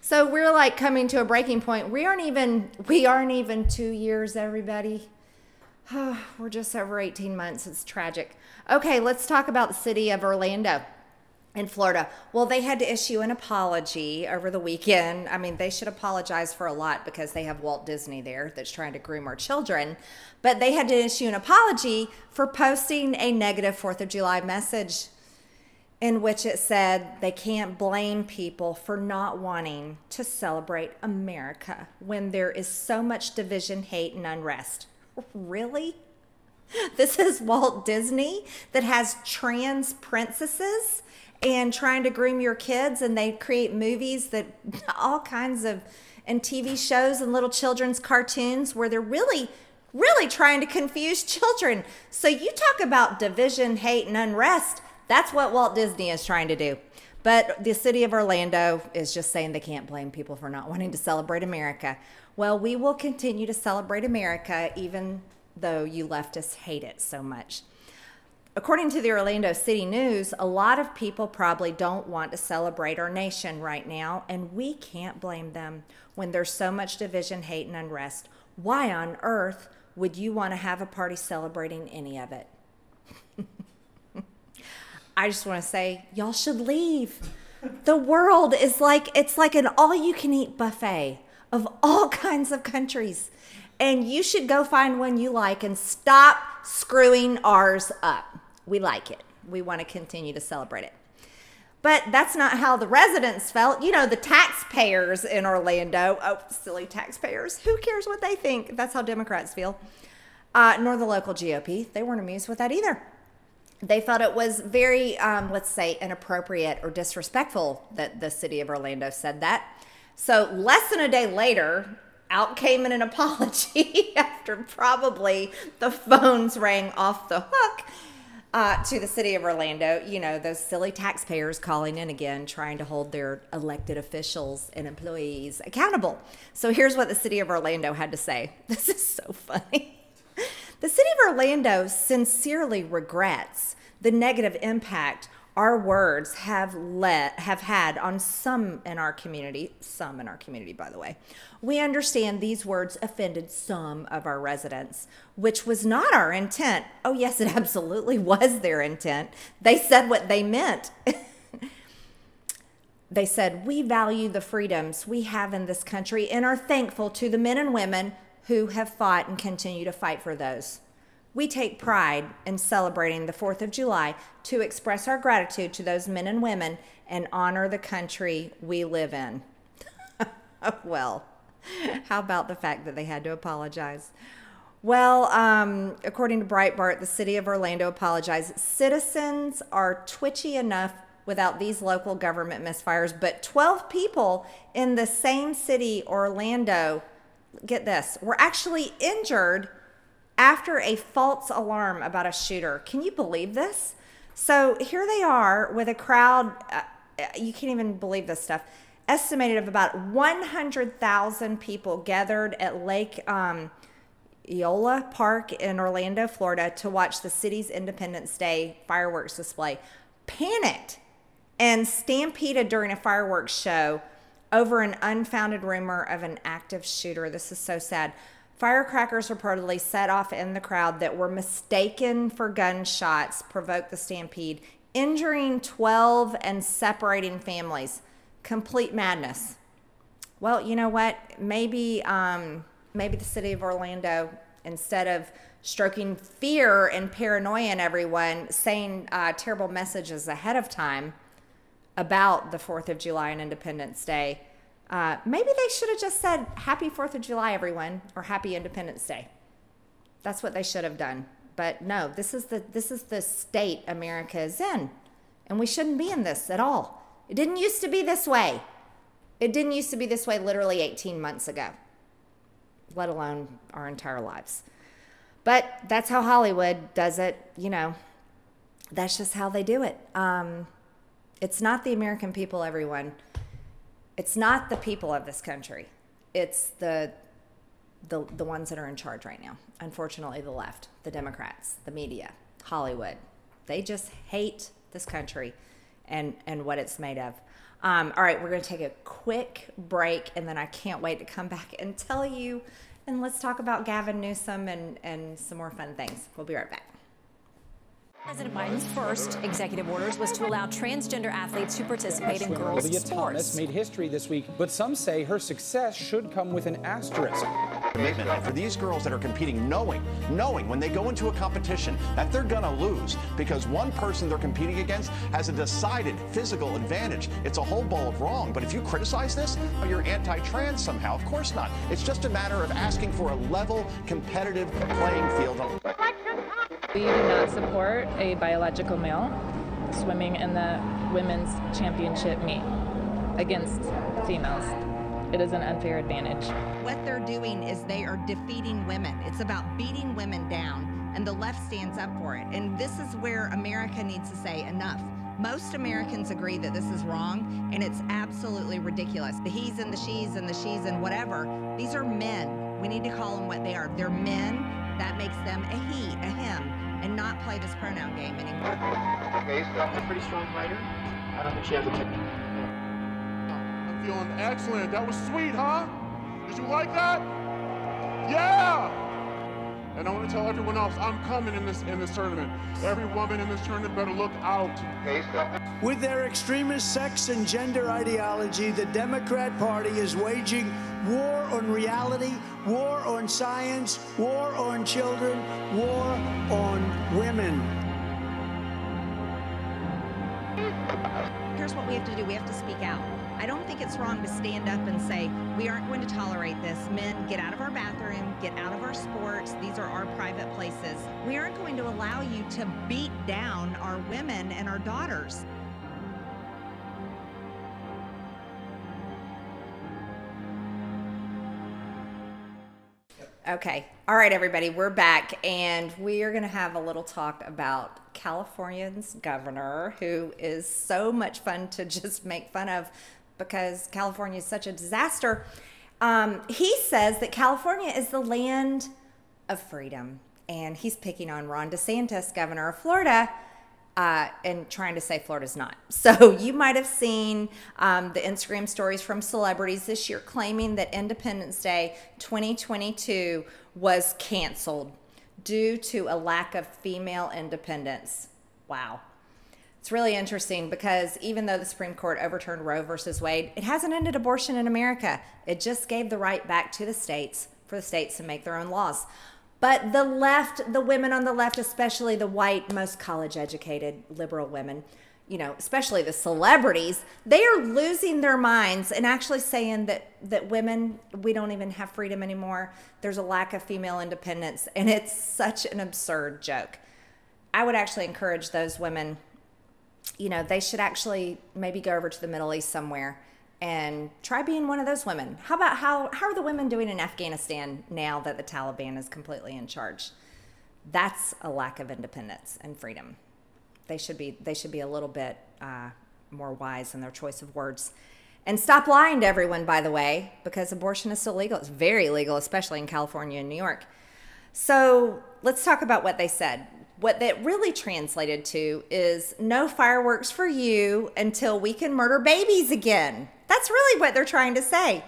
So we're like coming to a breaking point. We aren't even we aren't even 2 years everybody. *sighs* we're just over 18 months. It's tragic. Okay, let's talk about the city of Orlando in Florida. Well, they had to issue an apology over the weekend. I mean, they should apologize for a lot because they have Walt Disney there that's trying to groom our children. But they had to issue an apology for posting a negative 4th of July message in which it said they can't blame people for not wanting to celebrate America when there is so much division, hate, and unrest. Really? *laughs* This is Walt Disney that has trans princesses and trying to groom your kids and they create movies that *laughs* all kinds of and TV shows and little children's cartoons where they're really really trying to confuse *laughs* children. So you talk about division, hate and unrest, that's what Walt Disney is trying to do. But the city of Orlando is just saying they can't blame people for not wanting to celebrate America. Well, we will continue to celebrate America even though you leftists hate it so much. According to the Orlando City News, a lot of people probably don't want to celebrate our nation right now, and we can't blame them when there's so much division, hate, and unrest. Why on earth would you want to have a party celebrating any of it? *laughs* I just want to say, y'all should leave. The world is like, it's like an all you can eat buffet of all *laughs* kinds of countries. And you should go find one you like and stop screwing ours up. We like it. We want to continue to celebrate it. But that's not how the residents felt. You know, the taxpayers in Orlando, oh, silly taxpayers, who cares what they think? That's how Democrats feel. Uh, nor the local GOP. They weren't amused with that either. They felt it was very, um, let's say, inappropriate or disrespectful that the city of Orlando said that. So, less than a day later, out came an *laughs* apology after probably the phones rang off the hook uh, to the city of Orlando. You know, those silly taxpayers calling in again, trying to hold their elected officials and employees accountable. So here's what the city of Orlando had to say. *laughs* This is so funny. The city of Orlando sincerely regrets the negative impact our words have let have had on some in our community some in our community by the way we understand these words offended some of our residents which was not our intent. Oh yes it *laughs* absolutely was their intent. They said what they meant. *laughs* They said we value the freedoms we have in this country and are thankful to the men and women who have fought and continue to fight for those we take pride in celebrating the 4th of July to express our gratitude to those men and women and honor the country we live in. *laughs* well, how about the fact that they had to apologize? Well, um, according to Breitbart, the city of Orlando apologized. Citizens are twitchy enough without these local government misfires, but 12 people in the same city, Orlando, get this, were actually injured after a false alarm about a shooter. Can you believe this? So here they are with a crowd. Uh, you can't even believe this stuff. estimated of about 100,000 people gathered at Lake um, Eola Park in Orlando, Florida, to watch the city's Independence Day fireworks display. Panicked and stampeded during a fireworks show over an unfounded rumor of an active shooter. This is so sad. Firecrackers reportedly set off in the crowd that were mistaken for gunshots, provoked the stampede, injuring 12 and separating families. Complete madness. Well, you know what? Maybe um, maybe the city of Orlando, instead of stroking fear and paranoia in everyone, saying uh, terrible messages ahead of time about the 4th of July and Independence Day, uh, maybe they should have just said, Happy 4th of July, everyone, or Happy Independence Day. That's what they should have done. But no, this is the this is the state America is in. And we shouldn't be in this at all. It didn't used to be this way. It didn't used to be this way literally 18 months ago let alone our entire lives. But that's how Hollywood does it, you know. That's just how they do it. Um, it's not the American people, everyone. It's not the people of this country. It's the the the ones that are in charge right now. Unfortunately, the left, the Democrats, the media, Hollywood. They just hate this country and and what it's made of. Um, all right, we're going to take a quick break, and then I can't wait to come back and tell you. And let's talk about Gavin Newsom and, and some more fun things. We'll be right back. President Biden's first executive orders was to allow transgender athletes to participate in girls' Olivia sports. Thomas made history this week, but some say her success should come with an asterisk. commitment. And for these girls that are competing, knowing, knowing when they go into a competition that they're going to lose because one person they're competing against has a decided physical advantage. It's a whole ball of wrong. But if you criticize this, oh, you're anti-trans somehow. Of course not. It's just a matter of asking for a level, competitive playing field. We do not support a biological male swimming in the women's championship meet against females. It is an unfair advantage. What they're doing is they are defeating women. It's about beating women down, and the left stands up for it. And this is where America needs to say enough. Most Americans agree that this is wrong, and it's absolutely ridiculous. The he's and the she's and the she's and whatever, these are men. We need to call them what they are. They're men. That makes them a he, a him, and not play this pronoun game anymore. Okay, so I'm a pretty strong fighter. I don't think she has a technique. I'm feeling excellent. That was sweet, huh? Did you like that? Yeah! And I want to tell everyone else, I'm coming in this in this tournament. Every woman in this tournament better look out. With their extremist sex and gender ideology, the Democrat Party is waging war on reality, war on science, war on children, war on we have to do we have to speak out. I don't think it's wrong to stand up and say, we aren't going to tolerate this. Men, get out of our bathroom, get out of our sports. These are our private places. We aren't going to allow you to beat down our women and our daughters. Okay. All right, everybody, we're back, and we are going to have a little talk about California's governor, who is so much fun to *laughs* just make fun of because California is such a disaster. Um, he says that California is the land of freedom, and he's picking on Ron DeSantis, governor of Florida, uh, and trying to say Florida's not. *laughs* So you might have seen um, the Instagram stories from celebrities this year claiming that Independence Day 2022 was canceled due to a lack of female independence. Wow. It's really interesting because even though the Supreme Court overturned Roe versus Wade, it hasn't ended abortion in America. It just gave the right back to the states for the states to make their own laws. But the left, the women on the left, especially the white, most college educated liberal women, you know, especially the celebrities, they are losing their minds and actually saying that that women we don't even have freedom anymore. There's a lack of female independence and it's such an absurd joke. I would actually encourage those women you know, they should actually maybe go over to the Middle East somewhere and try being one of those women. How about how how are the women doing in Afghanistan now that the Taliban is completely in charge? That's a lack of independence and freedom. They should be they should be a little bit uh, more wise in their choice of words. And stop lying to everyone, by the way, because abortion is still legal. It's very legal, especially in California and New York. So let's talk about what they said. What that really translated to is no fireworks for you until we can murder babies again. That's really what they're trying to say.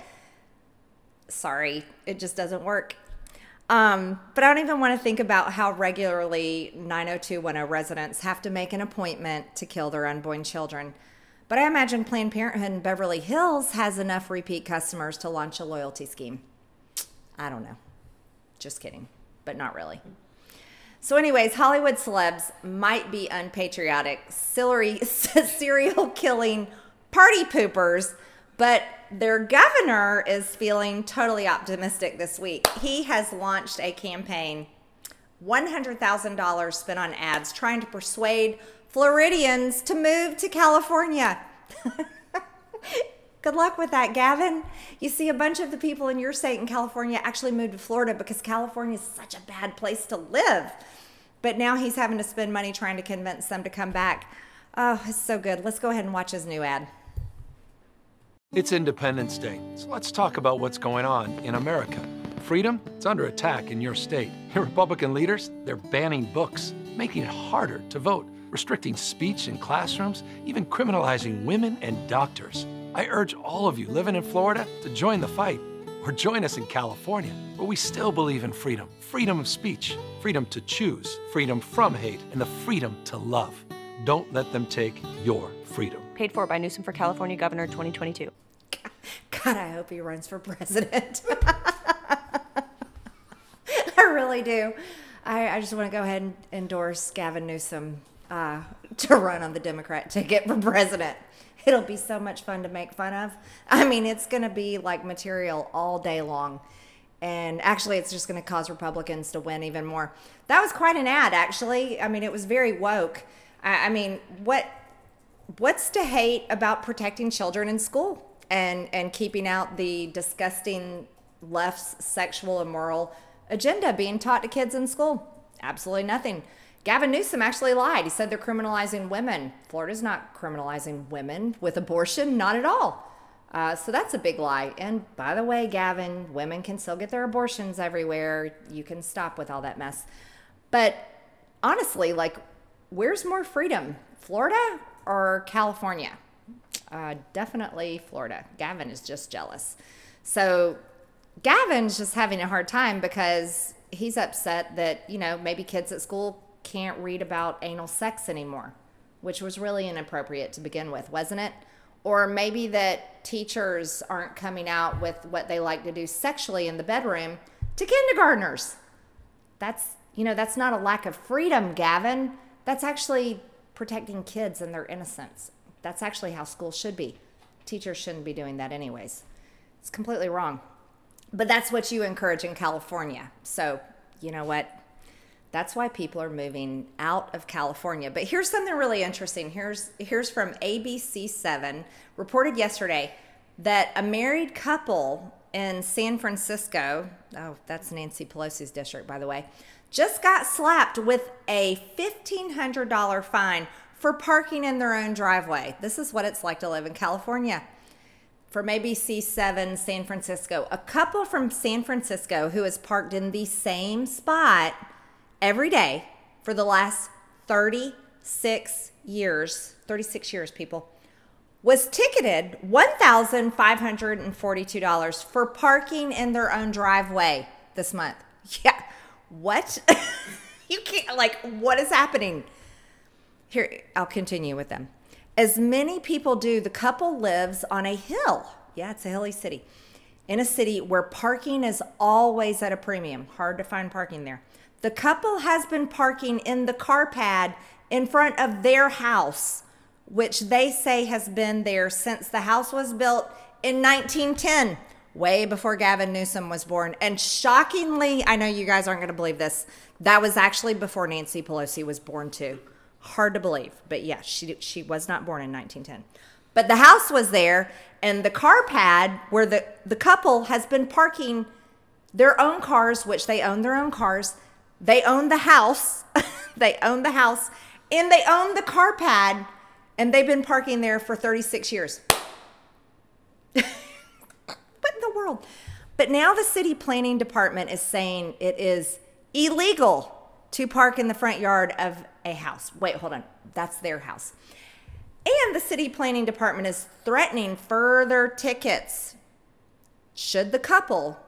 Sorry, it just doesn't work. Um, but I don't even want to think about how regularly 90210 residents have to make an appointment to kill their unborn children. But I imagine Planned Parenthood in Beverly Hills has enough repeat customers to launch a loyalty scheme. I don't know. Just kidding, but not really. So, anyways, Hollywood celebs might be unpatriotic, silly, *laughs* serial killing party poopers, but their governor is feeling totally optimistic this week. He has launched a campaign $100,000 spent on ads trying to persuade Floridians to move to California. *laughs* Good luck with that, Gavin. You see, a bunch of the people in your state in California actually moved to Florida because California is such a bad place to live. But now he's having to spend money trying to convince them to come back. Oh, it's so good. Let's go ahead and watch his new ad. It's Independence Day, so let's talk about what's going on in America. Freedom, it's under attack in your state. Your *laughs* Republican leaders, they're banning books, making it harder to vote, restricting speech in classrooms, even criminalizing women and doctors. I urge all of you living in Florida to join the fight or join us in California, where we still believe in freedom freedom of speech, freedom to choose, freedom from hate, and the freedom to love. Don't let them take your freedom. Paid for by Newsom for California Governor 2022. God, I hope he runs for president. *laughs* I really do. I, I just want to go ahead and endorse Gavin Newsom uh, to run on the Democrat ticket for president. It'll be so much fun to make fun of. I mean, it's going to be like material all day long. And actually, it's just going to cause Republicans to win even more. That was quite an ad, actually. I mean, it was very woke. I, I mean, what what's to hate about protecting children in school and and keeping out the disgusting left's sexual and moral agenda being taught to kids in school? Absolutely nothing. Gavin Newsom actually lied. He said they're criminalizing women. Florida's not criminalizing women with abortion, not at all. Uh, so that's a big lie. And by the way, Gavin, women can still get their abortions everywhere. You can stop with all that mess. But honestly, like, where's more freedom, Florida or California? Uh, definitely Florida. Gavin is just jealous. So Gavin's just having a hard time because he's upset that, you know, maybe kids at school can't read about anal sex anymore, which was really inappropriate to begin with, wasn't it? Or maybe that teachers aren't coming out with what they like to do sexually in the bedroom to kindergartners. That's, you know, that's not a lack of freedom, Gavin. That's actually protecting kids and their innocence. That's actually how schools should be. Teachers shouldn't be doing that, anyways. It's completely wrong. But that's what you encourage in California. So, you know what? That's why people are moving out of California. But here's something really interesting. Here's here's from ABC7 reported yesterday that a married couple in San Francisco, oh, that's Nancy Pelosi's district by the way, just got slapped with a $1500 fine for parking in their own driveway. This is what it's like to live in California. From ABC7 San Francisco, a couple from San Francisco who has parked in the same spot every day for the last 36 years, 36 years, people, was ticketed $1,542 for parking in their own driveway this month. *laughs* Yeah. What? *laughs* you can't, like, what is happening? Here, I'll continue with them. As many people do, the couple lives on a hill. Yeah, it's a hilly city. In a city where parking is always at a premium. Hard to find parking there. The couple has been parking in the car pad in front of their house, which they say has been there since the house was built in 1910, way before Gavin Newsom was born. And shockingly, I know you guys aren't going to believe this, that was actually before Nancy Pelosi was born, too. Hard to believe, but yes, she, she was not born in 1910. But the house was there, and the car pad where the, the couple has been parking their own cars, which they own their own cars, they own the house. *laughs* they own the house and they own the car pad and they've been parking there for 36 years. *laughs* world? But now the city planning department is saying it is illegal to park in the front yard of a house. Wait, hold on. That's their house. And the city planning department is threatening further tickets should the couple,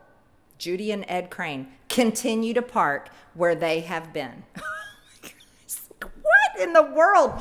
Judy and Ed Crane, continue to park where they have been. *laughs* Oh what in the world?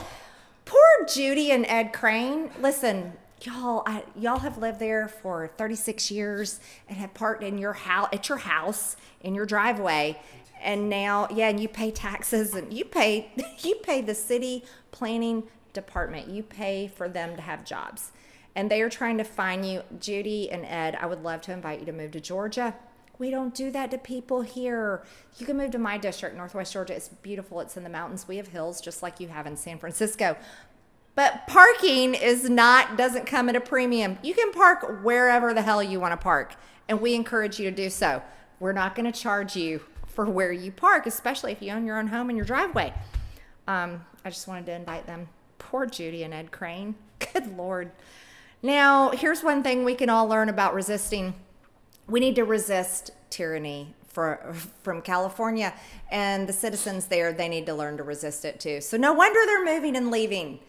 Poor Judy and Ed Crane. Listen, y'all, I, y'all have lived there for 36 years and have parked in your house at your house in your driveway, and now, yeah, and you pay taxes and you pay *laughs* you pay the city planning department. You pay for them to have jobs. And they are trying to find you. Judy and Ed, I would love to invite you to move to Georgia. We don't do that to people here. You can move to my district, Northwest Georgia. It's beautiful. It's in the mountains. We have hills just like you have in San Francisco. But parking is not doesn't come at a premium. You can park wherever the hell you want to park, and we encourage you to do so. We're not going to charge you for where you park, especially if you own your own home and your driveway. Um, I just wanted to invite them. Poor Judy and Ed Crane. *laughs* Good Lord. Now, here's one thing we can all learn about resisting. We need to resist tyranny for, from California, and the citizens there, they need to learn to resist it too. So, no wonder they're moving and leaving.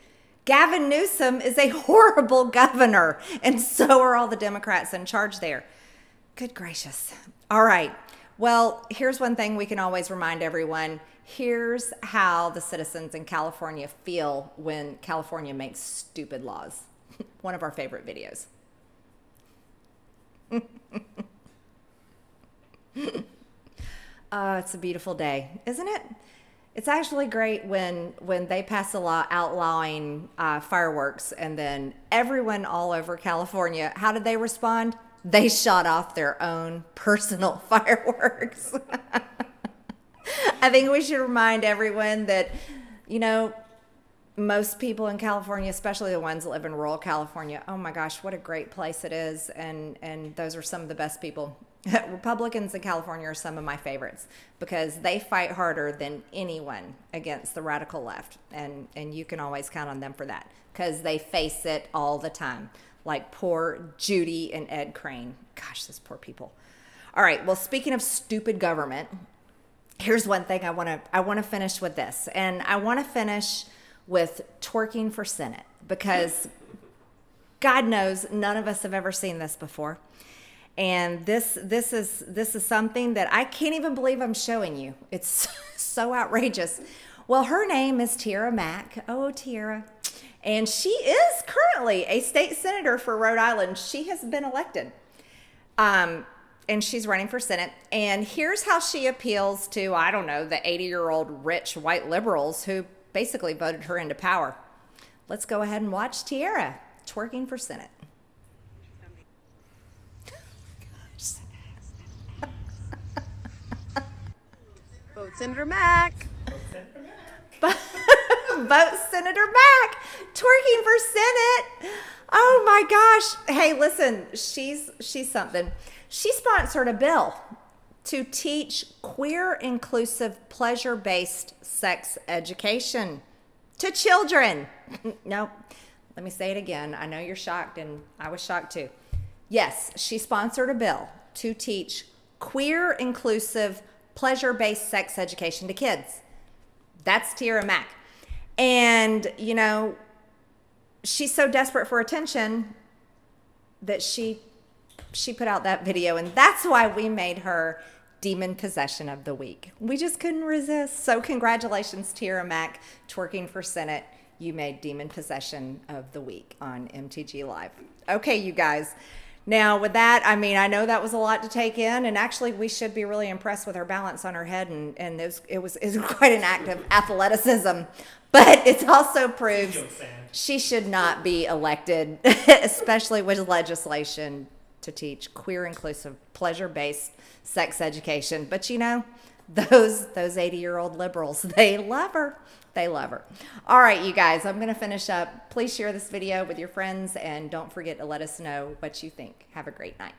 Gavin Newsom is a *laughs* horrible governor, and so are all the Democrats in charge there. Good gracious. All right. Well, here's one thing we can always remind everyone. Here's how the citizens in California feel when California makes stupid laws. *laughs* one of our favorite videos. uh, *laughs* it's a beautiful day, isn't it? It's actually great when when they pass a law outlawing uh, fireworks, and then everyone all over California, how did they respond? They shot off their own personal *laughs* fireworks. *laughs* I think we should remind everyone that, you know, most people in California, especially the ones that live in rural California, oh my gosh, what a great place it is, and and those are some of the best people. *laughs* Republicans in California are some of my favorites because they fight harder than anyone against the radical left, and and you can always count on them for that because they face it all the time. Like poor Judy and Ed Crane. Gosh, those poor people. All right. Well, speaking of stupid government, here's one thing I want to I want to finish with this, and I want to finish with twerking for Senate because God knows none of us have ever seen this before. And this this is this is something that I can't even believe I'm showing you. It's *laughs* so outrageous. Well, her name is Tiara Mack. Oh, Tiara. And she is currently a state senator for Rhode Island. She has been elected. Um, and she's running for Senate. And here's how she appeals to, I don't know, the 80 year old rich white liberals who basically voted her into power. Let's go ahead and watch Tiara twerking for Senate. Senator Mack. *laughs* Vote Senator Mack twerking for Senate. Oh my gosh. Hey, listen, she's she's something. She sponsored a bill to teach queer inclusive pleasure based sex education to children. *laughs* no, let me say it again. I know you're shocked, and I was shocked too. Yes, she sponsored a bill to teach queer inclusive pleasure based sex education to kids. That's Tiara Mack. And, you know, she's so desperate for attention that she she put out that video and that's why we made her demon possession of the week. We just couldn't resist. So congratulations, Tiara Mack, twerking for Senate. You made demon possession of the week on MTG Live. Okay, you guys. Now, with that, I mean, I know that was a lot to take in, and actually, we should be really impressed with her balance on her head, and, and it, was, it, was, it was *laughs* quite an act of athleticism. But it also proves she should not be elected, *laughs* especially with legislation to teach queer inclusive pleasure based sex education. But you know those those 80 year old liberals *laughs* they love her they love her. All right you guys i'm going to finish up. Please share this video with your friends and don't forget to let us know what you think. Have a great night